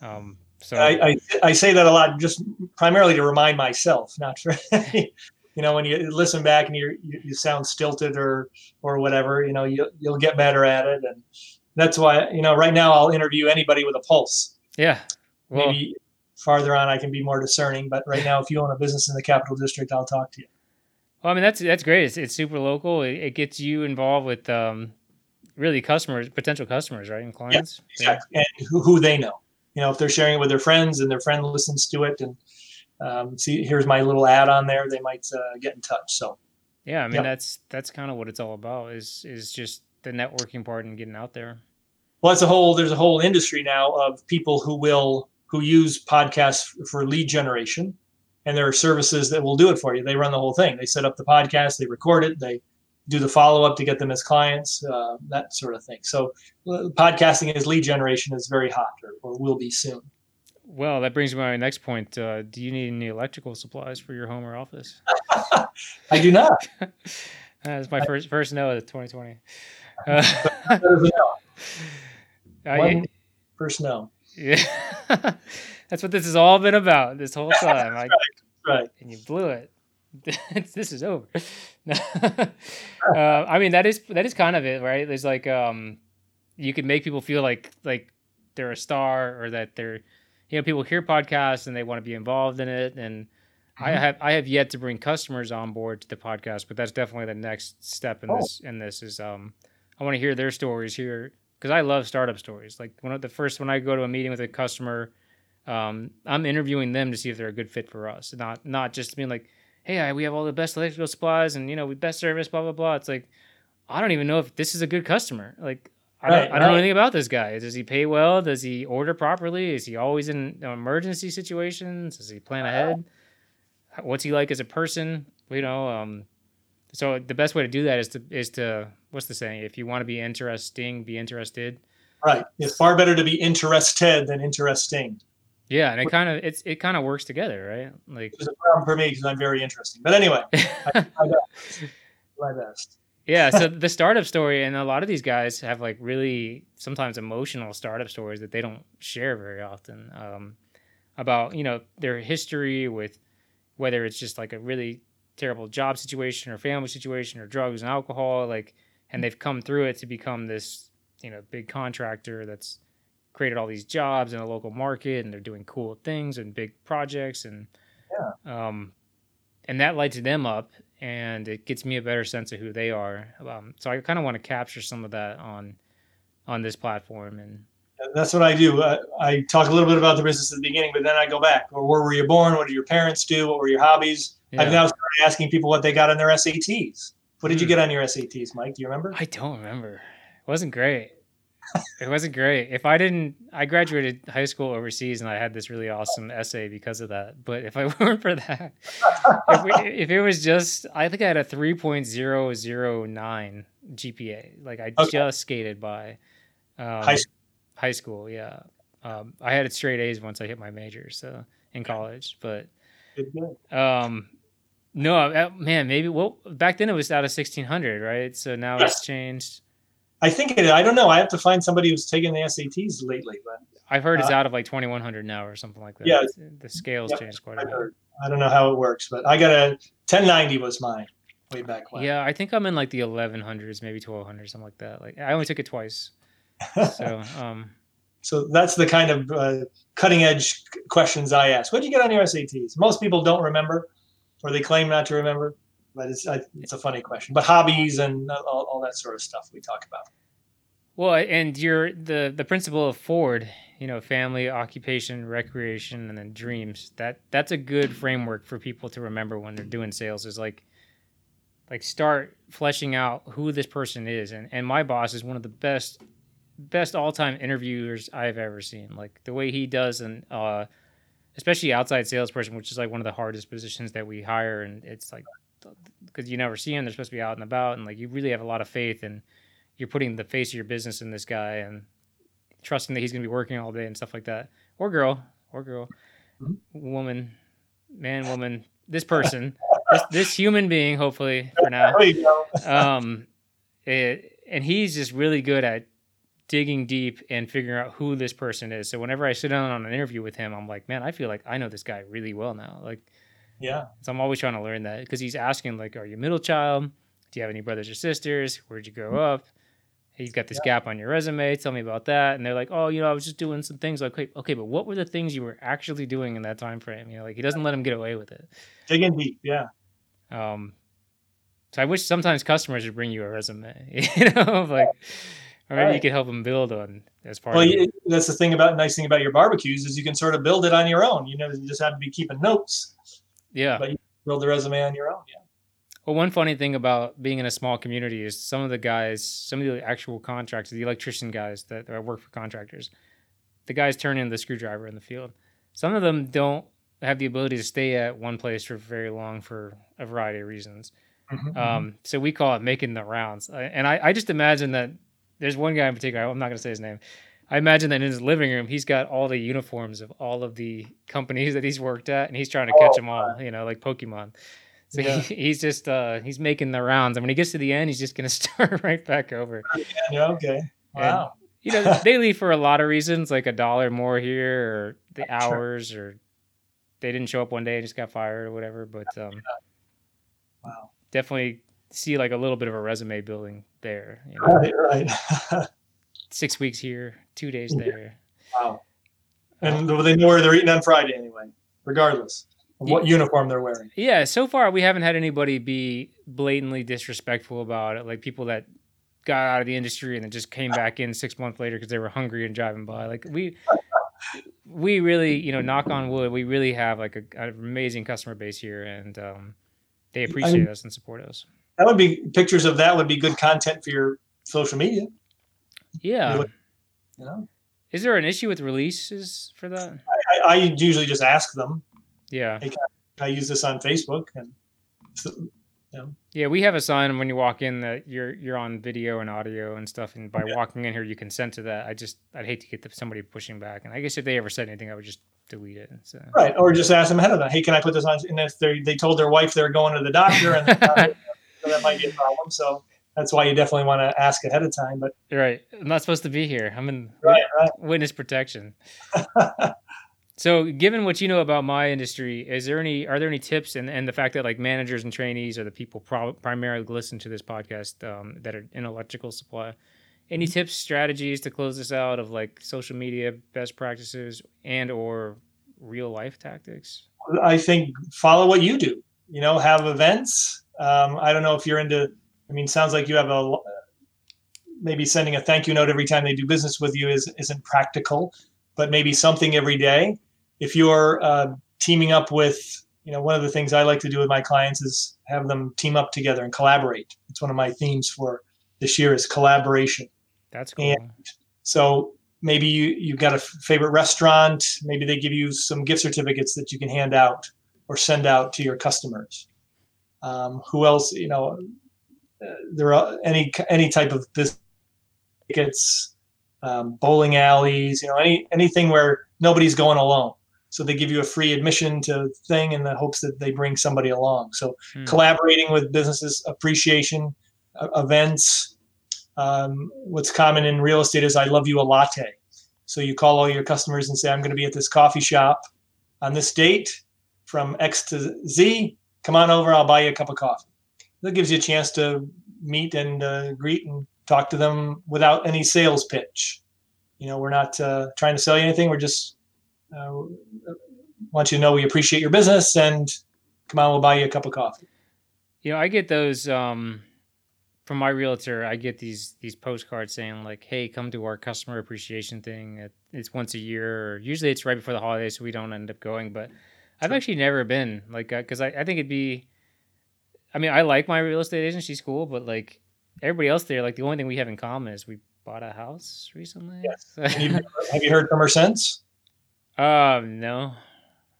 um, so I, I I say that a lot, just primarily to remind myself, not for [LAUGHS] you know when you listen back and you you, you sound stilted or or whatever, you know you you'll get better at it, and that's why you know right now I'll interview anybody with a pulse. yeah, well, Maybe farther on I can be more discerning, but right now if you own a business in the capital district, I'll talk to you. well, I mean that's that's great. It's, it's super local. It, it gets you involved with um, really customers, potential customers, right, and clients. Yeah, Exactly. and who, who they know. You know, if they're sharing it with their friends and their friend listens to it and um, see, here's my little ad on there, they might uh, get in touch. So, Yeah, I mean Yep. that's that's kind of what it's all about. Is is just the networking part and getting out there. well, it's a whole. There's a whole industry now of people who will who use podcasts for lead generation, and there are services that will do it for you. They run the whole thing. They set up the podcast, they record it, they do the follow up to get them as clients, uh, that sort of thing. So, uh, podcasting as lead generation is very hot, or, or will be soon. Well, that brings me to my next point. Uh, do you need any electrical supplies for your home or office? [LAUGHS] I do not. [LAUGHS] That's my first first no of 2020. Uh, That is a no. [LAUGHS] I- One first no. yeah. That's what this has all been about this whole time. I, Right. and you blew it. [LAUGHS] this is over. [LAUGHS] uh, I mean, that is that is kind of it, right? There's like um, you can make people feel like like they're a star or that they're you know people hear podcasts and they want to be involved in it and. I Mhm. have I have yet to bring customers on board to the podcast, but that's definitely the next step in Oh. this. In this is um, I want to hear their stories here because I love startup stories. Like one of the first when I go to a meeting with a customer, um, I'm interviewing them to see if they're a good fit for us, not not just being like, hey, I, we have all the best electrical supplies and you know we best service, blah blah blah. It's like I don't even know if this is a good customer. Like I don't, Right, I don't know anything about this guy. Does he pay well? Does he order properly? Is he always in emergency situations? Does he plan ahead? What's he like as a person? You know, um, so the best way to do that is to is to what's the saying? If you want to be interesting, be interested. Right. It's far better to be interested than interesting. Yeah, and it kind of it's it kind of works together, right? Like It's a problem for me because I'm very interesting. But anyway, [LAUGHS] my best. [LAUGHS] My best. yeah, so [LAUGHS] the startup story and a lot of these guys have like really sometimes emotional startup stories that they don't share very often um, about you know their history with whether it's just like a really terrible job situation or family situation or drugs and alcohol like and they've come through it to become this you know big contractor that's created all these jobs in a local market and they're doing cool things and big projects and um, and that lights them up and it gets me a better sense of who they are um, so i kind of want to capture some of that on on this platform and That's what I do. I, I talk a little bit about the business at the beginning, but then I go back. Or where were you born? What did your parents do? What were your hobbies? I've Yeah. now started asking people what they got on their SATs. What did you Hmm. get on your SATs, Mike? Do you remember? i don't remember it wasn't great [LAUGHS] it wasn't great. If i didn't i graduated high school overseas and i had this really awesome essay because of that. But if i [LAUGHS] weren't for that if, we, if it was just i think i had a 3.009 gpa like i Okay. just skated by um, High school. high school yeah. Um, i had it straight a's once i hit my major so in college but um no uh, man maybe well back then it was out of 1600 right? So now it's changed I think it. I don't know. I have to find somebody who's taken the SATs lately, but i've heard it's Uh, out of like 2100 now or something like that Yeah. the scales Yep, changed quite a bit heard. I don't know how it works, but I got a 1090 was mine way back when. yeah i think i'm in like the 1100s maybe 1200 something like that like i only took it twice so [LAUGHS] um So that's the kind of uh, cutting edge questions I ask. What did you get on your SATs? Most people don't remember, or they claim not to remember. But it's I, it's a funny question. But hobbies and all, all that sort of stuff we talk about. Well, and you're the the principle of Ford, you know, family, occupation, recreation, and then dreams. That that's a good framework for people to remember when they're doing sales. Is like like start fleshing out who this person is. And and my boss is one of the best best all time interviewers I've ever seen. Like the way he does and uh especially outside salesperson, which is like one of the hardest positions that we hire and it's like because you never see them, they're supposed to be out and about and like you really have a lot of faith and you're putting the face of your business in this guy and trusting that he's going to be working all day and stuff like that. Or girl or girl. Mm-hmm. woman man woman this person this, this human being hopefully for now. Um it, and he's just really good at digging deep and figuring out who this person is. So whenever i sit down on an interview with him i'm like man i feel like i know this guy really well now. Like yeah so i'm always trying to learn that because he's asking like are you middle child do you have any brothers or sisters where'd you grow up he's got this yeah. gap on your resume. Tell me about that. And they're like, oh, you know, I was just doing some things. Like, okay, okay, but what were the things you were actually doing in that time frame? You know, like he doesn't let him get away with it. Digging deep, yeah. Um, so I wish sometimes customers would bring you a resume. [LAUGHS] You know, like, or maybe right. you could help them build on as part. Well, of that's the thing about nice thing about your barbecues is you can sort of build it on your own. You know, you just have to be keeping notes. Yeah. But you build the resume on your own. Yeah. Well, one funny thing about being in a small community is some of the guys, some of the actual contractors, the electrician guys that, that work for contractors, the guys turn in the screwdriver in the field. Some of them don't have the ability to stay at one place for very long for a variety of reasons. Mm-hmm. mm-hmm. Um, so we call it making the rounds. And I, I just imagine that there's one guy in particular, I'm not going to say his name. I imagine that in his living room, he's got all the uniforms of all of the companies [LAUGHS] that he's worked at, and he's trying to catch oh, them all, you know, like Pokemon. So yeah. he, [LAUGHS] he's just uh, he's making the rounds, and when he gets to the end, he's just gonna [LAUGHS] start right back over. Yeah, okay. Wow. And, you know, they leave for a lot of reasons, like a dollar more here, or the hours, or they didn't show up one day and just got fired or whatever. But um, wow, definitely see like a little bit of a resume building there. You know? Right, right. Six weeks here, two days there. Wow. And they know where they're eating on Friday anyway, regardless of what yeah. uniform they're wearing. Yeah, so far we haven't had anybody be blatantly disrespectful about it, like people that got out of the industry and then just came back in six months later because they were hungry and driving by. Like we, [LAUGHS] we really, you know, knock on wood, we really have like a, an amazing customer base here, and um, they appreciate I mean, us and support us. That would be pictures of that would be good content for your social media. Yeah. You know. Is there an issue with releases for that? I, I usually just ask them. Yeah. Hey, I use this on Facebook and so, yeah. yeah, we have a sign when you walk in that you're you're on video and audio and stuff, and by okay. walking in here, you consent to that. I just I'd hate to get the, somebody pushing back, and I guess if they ever said anything, I would just delete it. So. Right, or just ask them ahead of time. Hey, can I put this on? And if they they told their wife they're going to the doctor, and [LAUGHS] that might be a problem. So that's why you definitely want to ask ahead of time. But right, I'm not supposed to be here. I'm in right, right. witness protection. [LAUGHS] So, given what you know about my industry, is there any are there any tips and, and the fact that like managers and trainees are the people pro- primarily listen to this podcast um, that are in electrical supply? Any mm-hmm. tips, strategies to close this out of like social media best practices and or real life tactics? I think follow what you do. You know, have events. Um, I don't know if you're into. I mean, sounds like you have a maybe sending a thank you note every time they do business with you is isn't practical, but maybe something every day if you're uh, teaming up with, you know, one of the things I like to do with my clients is have them team up together and collaborate. It's one of my themes for this year is collaboration. That's cool. And so maybe you you've got a favorite restaurant. Maybe they give you some gift certificates that you can hand out or send out to your customers. Um, who else? You know, uh, there are any any type of business tickets, um, bowling alleys. You know, any anything where nobody's going alone so they give you a free admission to thing in the hopes that they bring somebody along so hmm. collaborating with businesses appreciation uh, events um, what's common in real estate is i love you a latte so you call all your customers and say i'm going to be at this coffee shop on this date from x to z come on over i'll buy you a cup of coffee that gives you a chance to meet and uh, greet and talk to them without any sales pitch you know we're not uh, trying to sell you anything we're just uh, want you to know we appreciate your business and come on, we'll buy you a cup of coffee. You know, I get those um, from my realtor. I get these these postcards saying like, "Hey, come to our customer appreciation thing. It's once a year. Or usually, it's right before the holidays, so we don't end up going." But I've actually never been like because I, I think it'd be I mean, I like my real estate agent. She's cool, but like everybody else there, like the only thing we have in common is we bought a house recently. Yes. [LAUGHS] Have you, heard from her since? um, no.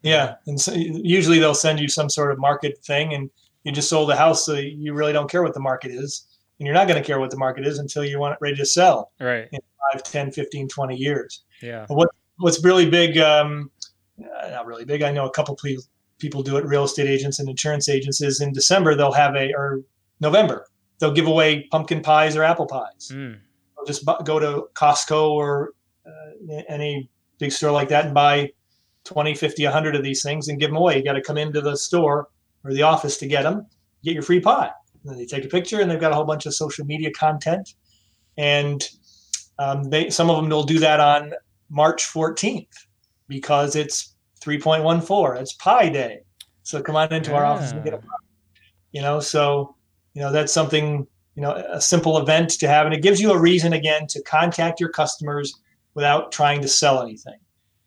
Yeah, and so usually they'll send you some sort of market thing, and you just sold a house, so you really don't care what the market is, and you're not going to care what the market is until you want it ready to sell Right. 5, 10, 15, 20 years. Yeah. What what's really big? Um, uh, not really big. I know a couple people people do it. Real estate agents and insurance agents is in December they'll have a or November they'll give away pumpkin pies or apple pies. Mm. They'll just bu- go to Costco or uh, any big store like that and buy 20, 50, 100 of these things and give them away. You got to come into the store or the office to get them. Get your free pie. And then they take a picture and they've got a whole bunch of social media content. And um, they some of them will do that on March 14th because it's 3.14. It's Pi Day. So come on into our office and get a pie. You know, so you know that's something you know a simple event to have, and it gives you a reason again to contact your customers without trying to sell anything.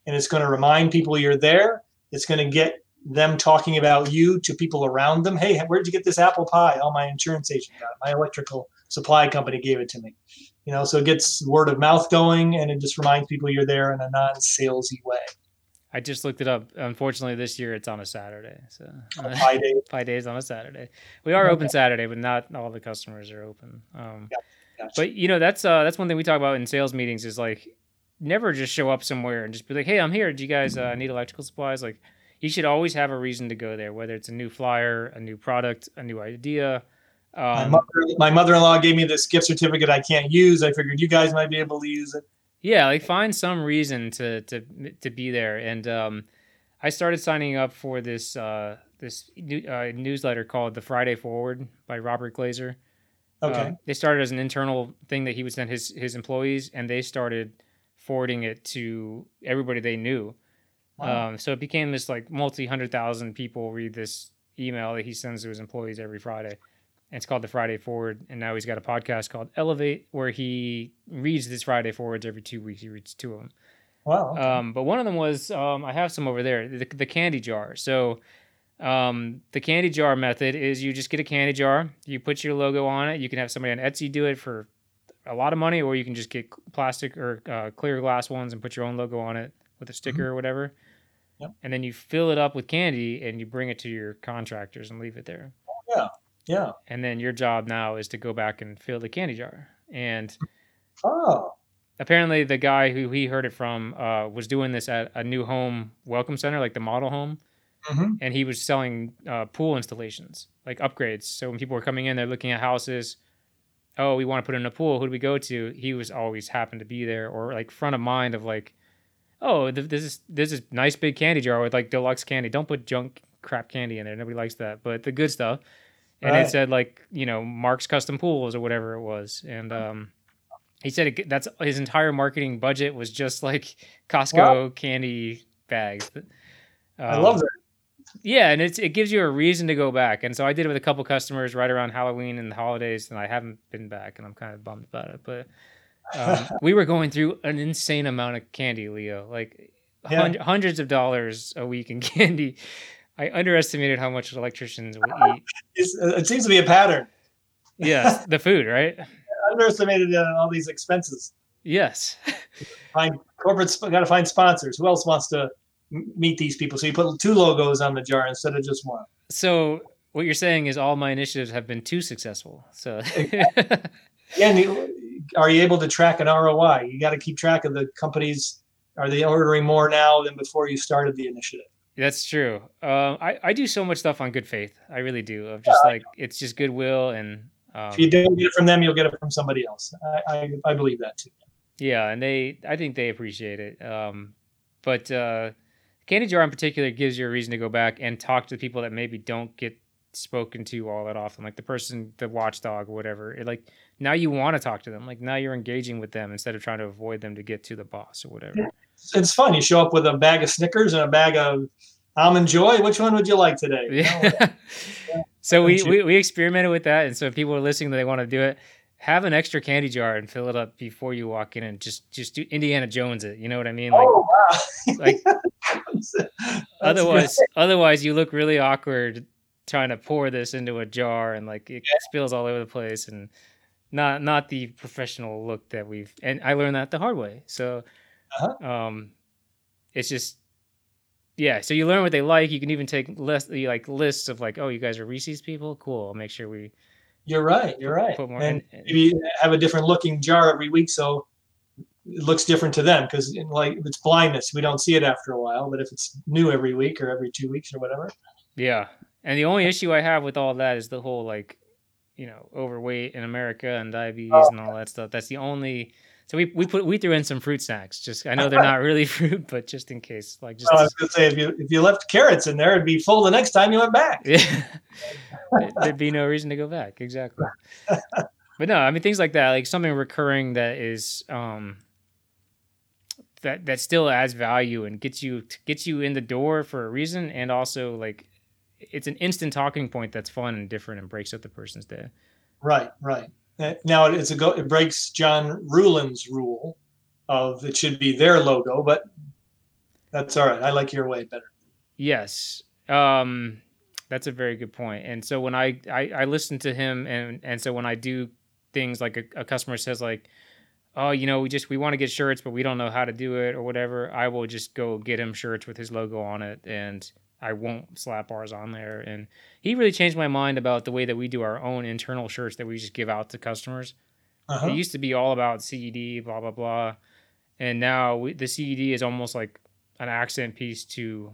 And it's going to remind people you're there. It's going to get them talking about you to people around them. Hey, where'd you get this apple pie? Oh, my insurance agent got it. My electrical supply company gave it to me. You know, so it gets word of mouth going, and it just reminds people you're there in a non-salesy way. I just looked it up. Unfortunately, this year it's on a Saturday. So Pie day. five days on a Saturday. We are open Saturday, but not all the customers are open. Um, Gotcha. But you know, that's uh, that's one thing we talk about in sales meetings is like never just show up somewhere and just be like, "Hey, I'm here. Do you guys uh, need electrical supplies?" Like, you should always have a reason to go there, whether it's a new flyer, a new product, a new idea. my, Um, mother, my mother-in-law gave me this gift certificate I can't use. I figured you guys might be able to use it. Yeah, like find some reason to to to be there. And um, I started signing up for this uh, this new, uh, newsletter called the Friday Forward by Robert Glazer. Okay. Um, they started as an internal thing that he would send his his employees, and they started forwarding it to everybody they knew. Wow. Um, so it became this like multi hundred thousand people read this email that he sends to his employees every Friday. And it's called the Friday Forward, and now he's got a podcast called Elevate, where he reads this Friday Forwards every two weeks. He reads two of them. wow. okay. Um, but one of them was um, I have some over there, the, the candy jar. So um, the candy jar method is you just get a candy jar, you put your logo on it. You can have somebody on Etsy do it for a lot of money, or you can just get plastic or uh, clear glass ones and put your own logo on it with a sticker or whatever. Yep. And then you fill it up with candy and you bring it to your contractors and leave it there. yeah. And then your job now is to go back and fill the candy jar. And Oh. apparently the guy who he heard it from uh, was doing this at a new home welcome center like the model home. Hmm and he was selling uh, pool installations like upgrades. So when people were coming in they're looking at houses. Oh we want to put in a pool. Who do we go to? He was always happened to be there or like front of mind of like oh th- this is this is nice big candy jar with like deluxe candy. Don't put junk crap candy in there. Nobody likes that. But the good stuff and Right. it said like you know mark's custom pools or whatever it was and um he said it, that's his entire marketing budget was just [LAUGHS] like costco candy bags I Um, love that. yeah, and it's it gives you a reason to go back. And so I did it with a couple customers right around Halloween and the holidays, and I haven't been back, and I'm kind of bummed about it. But um, [LAUGHS] we were going through an insane amount of candy, Leo, like Yeah. hun- hundreds of dollars a week in [LAUGHS] candy. I underestimated how much electricians would [LAUGHS] eat. It's, it seems to be a pattern. [LAUGHS] Yes, the food, right? I underestimated uh, all these expenses. Yes. [LAUGHS] Find corporate's got to find sponsors. Who else wants to m- meet these people? So you put two logos on the jar instead of just one. So what you're saying is all my initiatives have been too successful. So And you, are you able to track an ROI? You got to keep track of the companies. Are they ordering more now than before you started the initiative? That's true. Um, I, I do so much stuff on good faith. I really do. Of just like it's just goodwill and um, If you don't get it from them, you'll get it from somebody else. I, I, I believe that too. yeah, and they I think they appreciate it. Um, but uh, Candy Jar in particular gives you a reason to go back and talk to people that maybe don't get spoken to all that often, like the person, the watchdog or whatever. It, like now you want to talk to them. Like now you're engaging with them instead of trying to avoid them to get to the boss or whatever. It's fun. You show up with a bag of Snickers and a bag of almond joy. Which one would you like today? Know, Yeah. [LAUGHS] so we, we we experimented with that, and so if people are listening that they want to do it, have an extra candy jar and fill it up before you walk in, and just just do Indiana Jones it. You know what I mean? Like oh wow! [LAUGHS] like [LAUGHS] That's otherwise great. otherwise you look really awkward trying to pour this into a jar and like it Yeah. spills all over the place and not not the professional look that we've and I learned that the hard way. So Uh-huh. um it's just yeah, so you learn what they like. You can even take list like lists of like, oh, you guys are Reese's people. Cool. I'll make sure we You're right. You're right. and and- maybe have a different looking jar every week so it looks different to them because like if it's blindness we don't see it after a while but if it's new every week or every two weeks or whatever Yeah. And the only issue I have with all that is the whole like, you know, overweight in America and diabetes Oh. and all that stuff. That's the only so we, we put we threw in some fruit snacks. Just I know they're [LAUGHS] not really [LAUGHS] fruit, but just in case. Like just Oh, I was gonna say if you if you left carrots in there it'd be full the next time you went back yeah. There- [LAUGHS] There'd be no reason to go back. Exactly. But no, I mean things like that, like something recurring that is um that that still adds value and gets you gets you in the door for a reason and also like it's an instant talking point that's fun and different and breaks up the person's day. right right Uh, now it's a go it breaks john ruhlin's rule of it should be their logo but that's all right i like your way better Yes. Um that's a very good point. And so when I I, I listen to him and and so when I do things like a, a customer says like, Oh, you know, we just we want to get shirts, but we don't know how to do it or whatever, I will just go get him shirts with his logo on it and I won't slap ours on there. And he really changed my mind about the way that we do our own internal shirts that we just give out to customers. uh-huh. It used to be all about CED, blah blah blah, and now we, the CED is almost like an accent piece to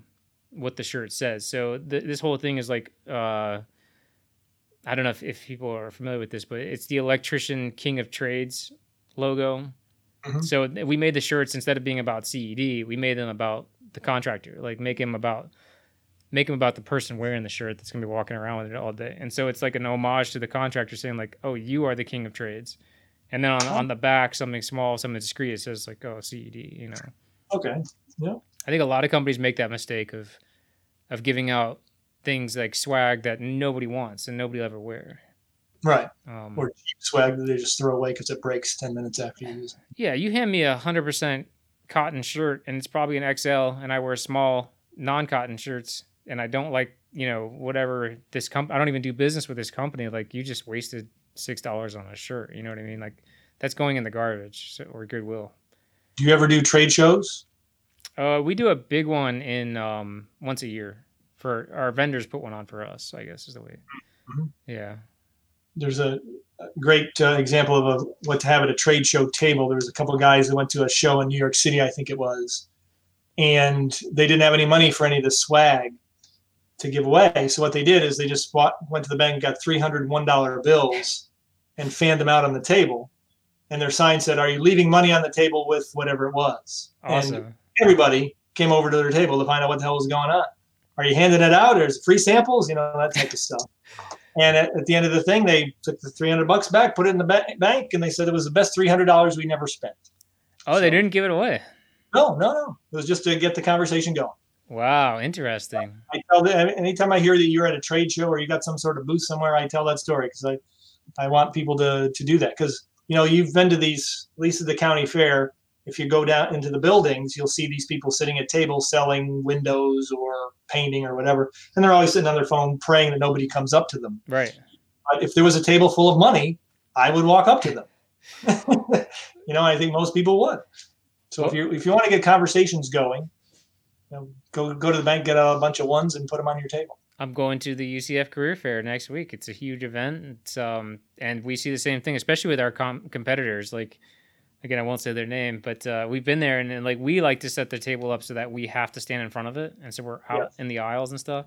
what the shirt says. So th- this whole thing is like, uh, I don't know if, if people are familiar with this, but it's the electrician king of trades logo. Mhm. So we made the shirts instead of being about CED, we made them about the contractor, like make him about make them about the person wearing the shirt that's gonna be walking around with it all day. And so it's like an homage to the contractor saying like, "Oh, you are the king of trades." And then on, on the back, something small, something discreet, it says like, "Oh, CED." You know, okay Yeah. I think a lot of companies make that mistake of of giving out things like swag that nobody wants and nobody will ever wear. right Um, or cheap swag that they just throw away because it breaks 10 minutes after you use it yeah, you hand me a hundred percent cotton shirt and it's probably an XL, and I wear small non-cotton shirts, and I don't like you know whatever this comp. I don't even do business with this company. Like you just wasted six dollars on a shirt. You know what I mean? Like that's going in the garbage so, or Goodwill. do you ever do trade shows Uh, we do a big one in um, once a year for our vendors put one on for us. I guess is the way. Mhm. Yeah. there's a a great uh, example of a, what to have at a trade show table. There was a couple of guys that went to a show in New York City, I think it was, and they didn't have any money for any of the swag to give away. So what they did is they just bought, went to the bank, got three hundred one dollar bills, and fanned them out on the table. And their sign said, "Are you leaving money on the table with whatever it was?" And Awesome. everybody came over to their table to find out what the hell was going on. Are you handing it out, or is it free samples? You know that type of stuff. And at, at the end of the thing, they took the three hundred bucks back, put it in the ba- bank, and they said it was the best three hundred dollars we never spent. oh, they didn't give it away. No, no, no. It was just to get the conversation going. Wow, interesting. I tell them anytime I hear that you're at a trade show or you got some sort of booth somewhere, I tell that story because I, I want people to to do that because you know you've been to these at least at the county fair. If you go down into the buildings, you'll see these people sitting at tables selling windows or painting or whatever, and they're always sitting on their phone praying that nobody comes up to them. Right. But if there was a table full of money, I would walk up to them. [LAUGHS] [LAUGHS] you know, I think most people would. So if you if you want to get conversations going, you know, go go to the bank, get a bunch of ones, and put them on your table. I'm going to the UCF Career Fair next week. It's a huge event. It's um, and we see the same thing, especially with our com- competitors. Like, again, I won't say their name, but uh, we've been there, and, and like we like to set the table up so that we have to stand in front of it, and so we're out Yes. in the aisles and stuff.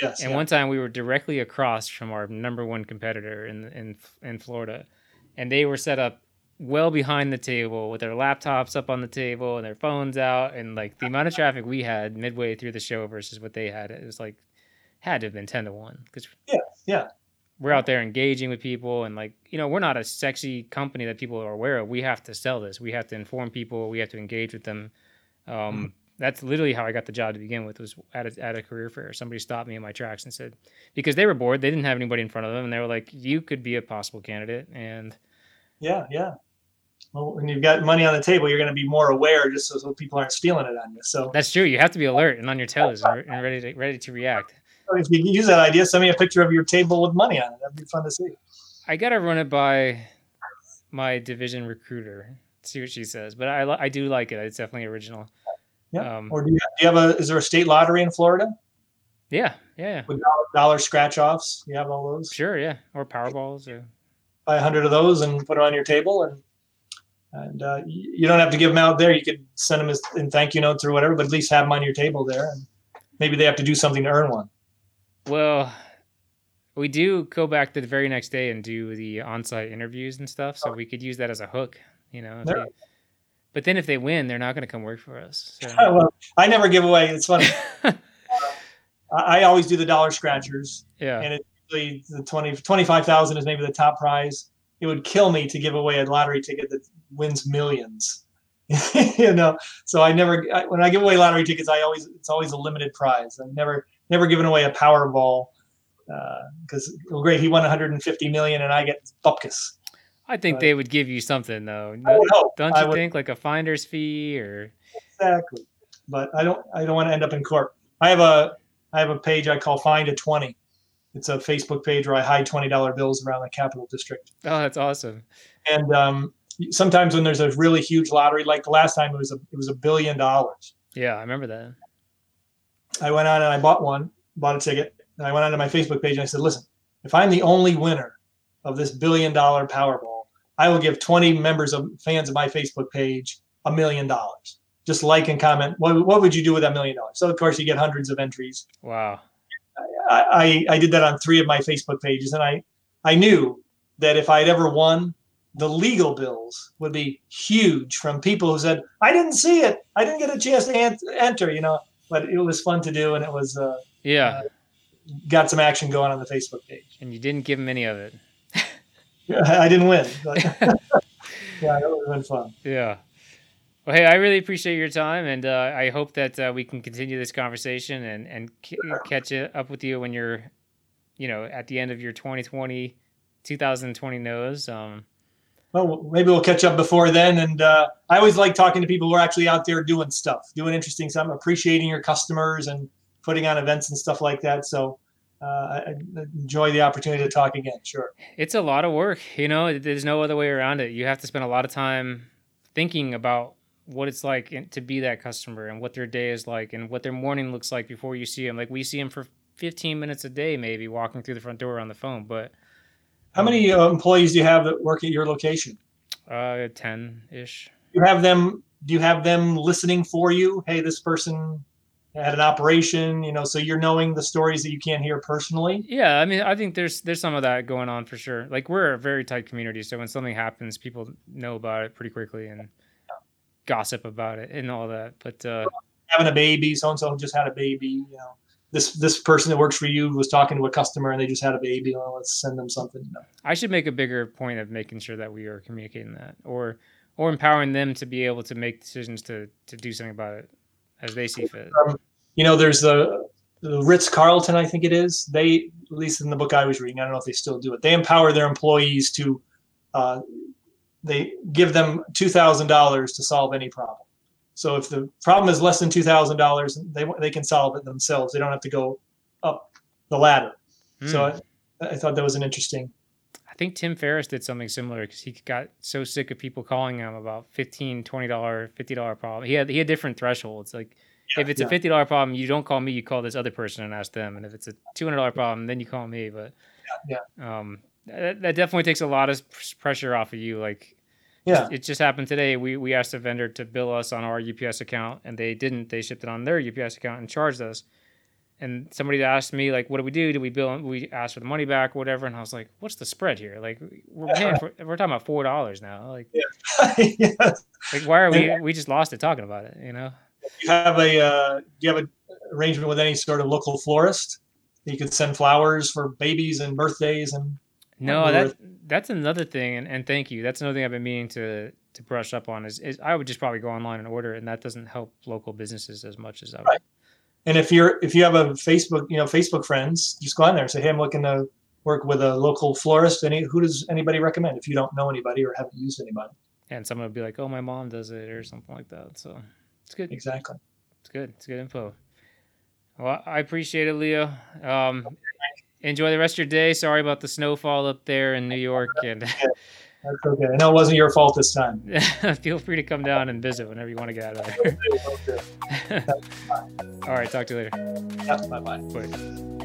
Yes. And yeah. one time we were directly across from our number one competitor in in in Florida, and they were set up well behind the table with their laptops up on the table and their phones out, and like the amount of traffic we had midway through the show versus what they had, it was like had to have been ten to one because Yeah, yeah. we're out there engaging with people and like you know we're not a sexy company that people are aware of. We have to sell this. We have to inform people. We have to engage with them. Um, Mm-hmm. That's literally how I got the job to begin with. Was at a, at a career fair. Somebody stopped me in my tracks and said because they were bored, they didn't have anybody in front of them, and they were like, "You could be a possible candidate." And yeah, yeah. Well, when you've got money on the table, you're going to be more aware, just so, so people aren't stealing it on you. So that's true. You have to be alert and on your toes and, and ready to ready to react. if you use that idea, send me a picture of your table with money on it. That'd be fun to see. I gotta run it by my division recruiter, see what she says. But I I do like it. It's definitely original. Yeah. Um, or do you, do you have a? Is there a state lottery in Florida? Yeah, yeah. With dollar, dollar scratch offs, you have all those. Sure, yeah, or Powerballs, or buy a hundred of those and put it on your table, and and uh, you don't have to give them out there. You could send them in thank you notes or whatever, but at least have them on your table there, and maybe they have to do something to earn one. Well, we do go back the very next day and do the on-site interviews and stuff, so oh. we could use that as a hook, you know. They, but then if they win, they're not going to come work for us. So. [LAUGHS] well, I never give away. It's funny. [LAUGHS] uh, I always do the dollar scratchers. Yeah. And it's usually the 20, 25,000 is maybe the top prize. It would kill me to give away a lottery ticket that wins millions. [LAUGHS] you know, so I never I, when I give away lottery tickets, I always it's always a limited prize. I've never never given away a Powerball because uh, well, great, he won 150 million and I get bupkis. I think but, they would give you something though. No, don't you think like a finder's fee or exactly? But I don't. I don't want to end up in court. I have a. I have a page I call Find a Twenty. It's a Facebook page where I hide twenty dollar bills around the Capital District. Oh, that's awesome. And um, sometimes when there's a really huge lottery, like the last time it was a it was a billion dollars. Yeah, I remember that. I went on and I bought one, bought a ticket, and I went onto my Facebook page and I said, "Listen, if I'm the only winner of this billion dollar Powerball, I will give 20 members of fans of my Facebook page a million dollars. Just like and comment. What, what would you do with that million dollars? So of course you get hundreds of entries. Wow. I, I, I did that on three of my Facebook pages, and I I knew that if I'd ever won, the legal bills would be huge from people who said, "I didn't see it. I didn't get a chance to enter." You know, but it was fun to do, and it was uh, yeah, uh, got some action going on the Facebook page. And you didn't give them any of it. [LAUGHS] I didn't win. But [LAUGHS] [LAUGHS] yeah, it would have been fun. Yeah. Well, hey, I really appreciate your time, and uh, I hope that uh, we can continue this conversation and and c- catch up with you when you're, you know, at the end of your 2020, 2020 No's. Um, well, maybe we'll catch up before then. And uh, I always like talking to people who are actually out there doing stuff, doing interesting stuff, appreciating your customers, and putting on events and stuff like that. So uh, I enjoy the opportunity to talk again. Sure. It's a lot of work. You know, there's no other way around it. You have to spend a lot of time thinking about what it's like to be that customer and what their day is like and what their morning looks like before you see them. Like we see them for 15 minutes a day, maybe walking through the front door on the phone. But how many uh, employees do you have that work at your location? Uh, 10 ish. You have them. Do you have them listening for you? Hey, this person had an operation, you know, so you're knowing the stories that you can't hear personally. Yeah, I mean, I think there's there's some of that going on for sure. Like we're a very tight community, so when something happens, people know about it pretty quickly and gossip about it and all that. But uh, having a baby, so and so just had a baby, you know. This this person that works for you was talking to a customer and they just had a baby. Well, let's send them something. You know. I should make a bigger point of making sure that we are communicating that, or or empowering them to be able to make decisions to to do something about it as they see fit. Um, you know, there's the, the Ritz Carlton, I think it is. They, at least in the book I was reading, I don't know if they still do it. They empower their employees to, uh, they give them two thousand dollars to solve any problem. So if the problem is less than two thousand dollars, they they can solve it themselves. They don't have to go up the ladder. So hmm. I, I thought that was an interesting I think Tim Ferriss did something similar because he got so sick of people calling him about 15 $20, $50 problem. He had he had different thresholds. Like yeah, if it's yeah. a $50 problem, you don't call me, you call this other person and ask them. And if it's a $200 problem, then you call me. But yeah, yeah. Um, that, that definitely takes a lot of pressure off of you. Like, yeah, it just happened today. We we asked a vendor to bill us on our UPS account, and they didn't. They shipped it on their UPS account and charged us and somebody asked me like, "What do we do? Do we bill? We ask for the money back, whatever?" And I was like, "What's the spread here? Like, we're [LAUGHS] paying for, we're talking about four dollars now. Like, yeah. [LAUGHS] yes. like why are we? We just lost it talking about it, you know." You have a uh, do you have an arrangement with any sort of local florist? You could send flowers for babies and birthdays and. No, that that's another thing, and, and thank you. That's another thing I've been meaning to to brush up on. Is, is I would just probably go online and order, and that doesn't help local businesses as much as I would. Right and if you're if you have a Facebook, you know, Facebook friends, just go on there and say, hey, I'm looking to work with a local florist. Any who does anybody recommend if you don't know anybody or haven't used anybody? And someone would be like, oh, my mom does it or something like that. So it's good. Exactly. It's good. It's good info. Well, I appreciate it, Leo. Um, enjoy the rest of your day. Sorry about the snowfall up there in New York, and That's okay. I know it wasn't your fault this time. [LAUGHS] feel free to come down and visit whenever you want to get out of there. [LAUGHS] All right, talk to you later. Yeah, bye bye. Bye.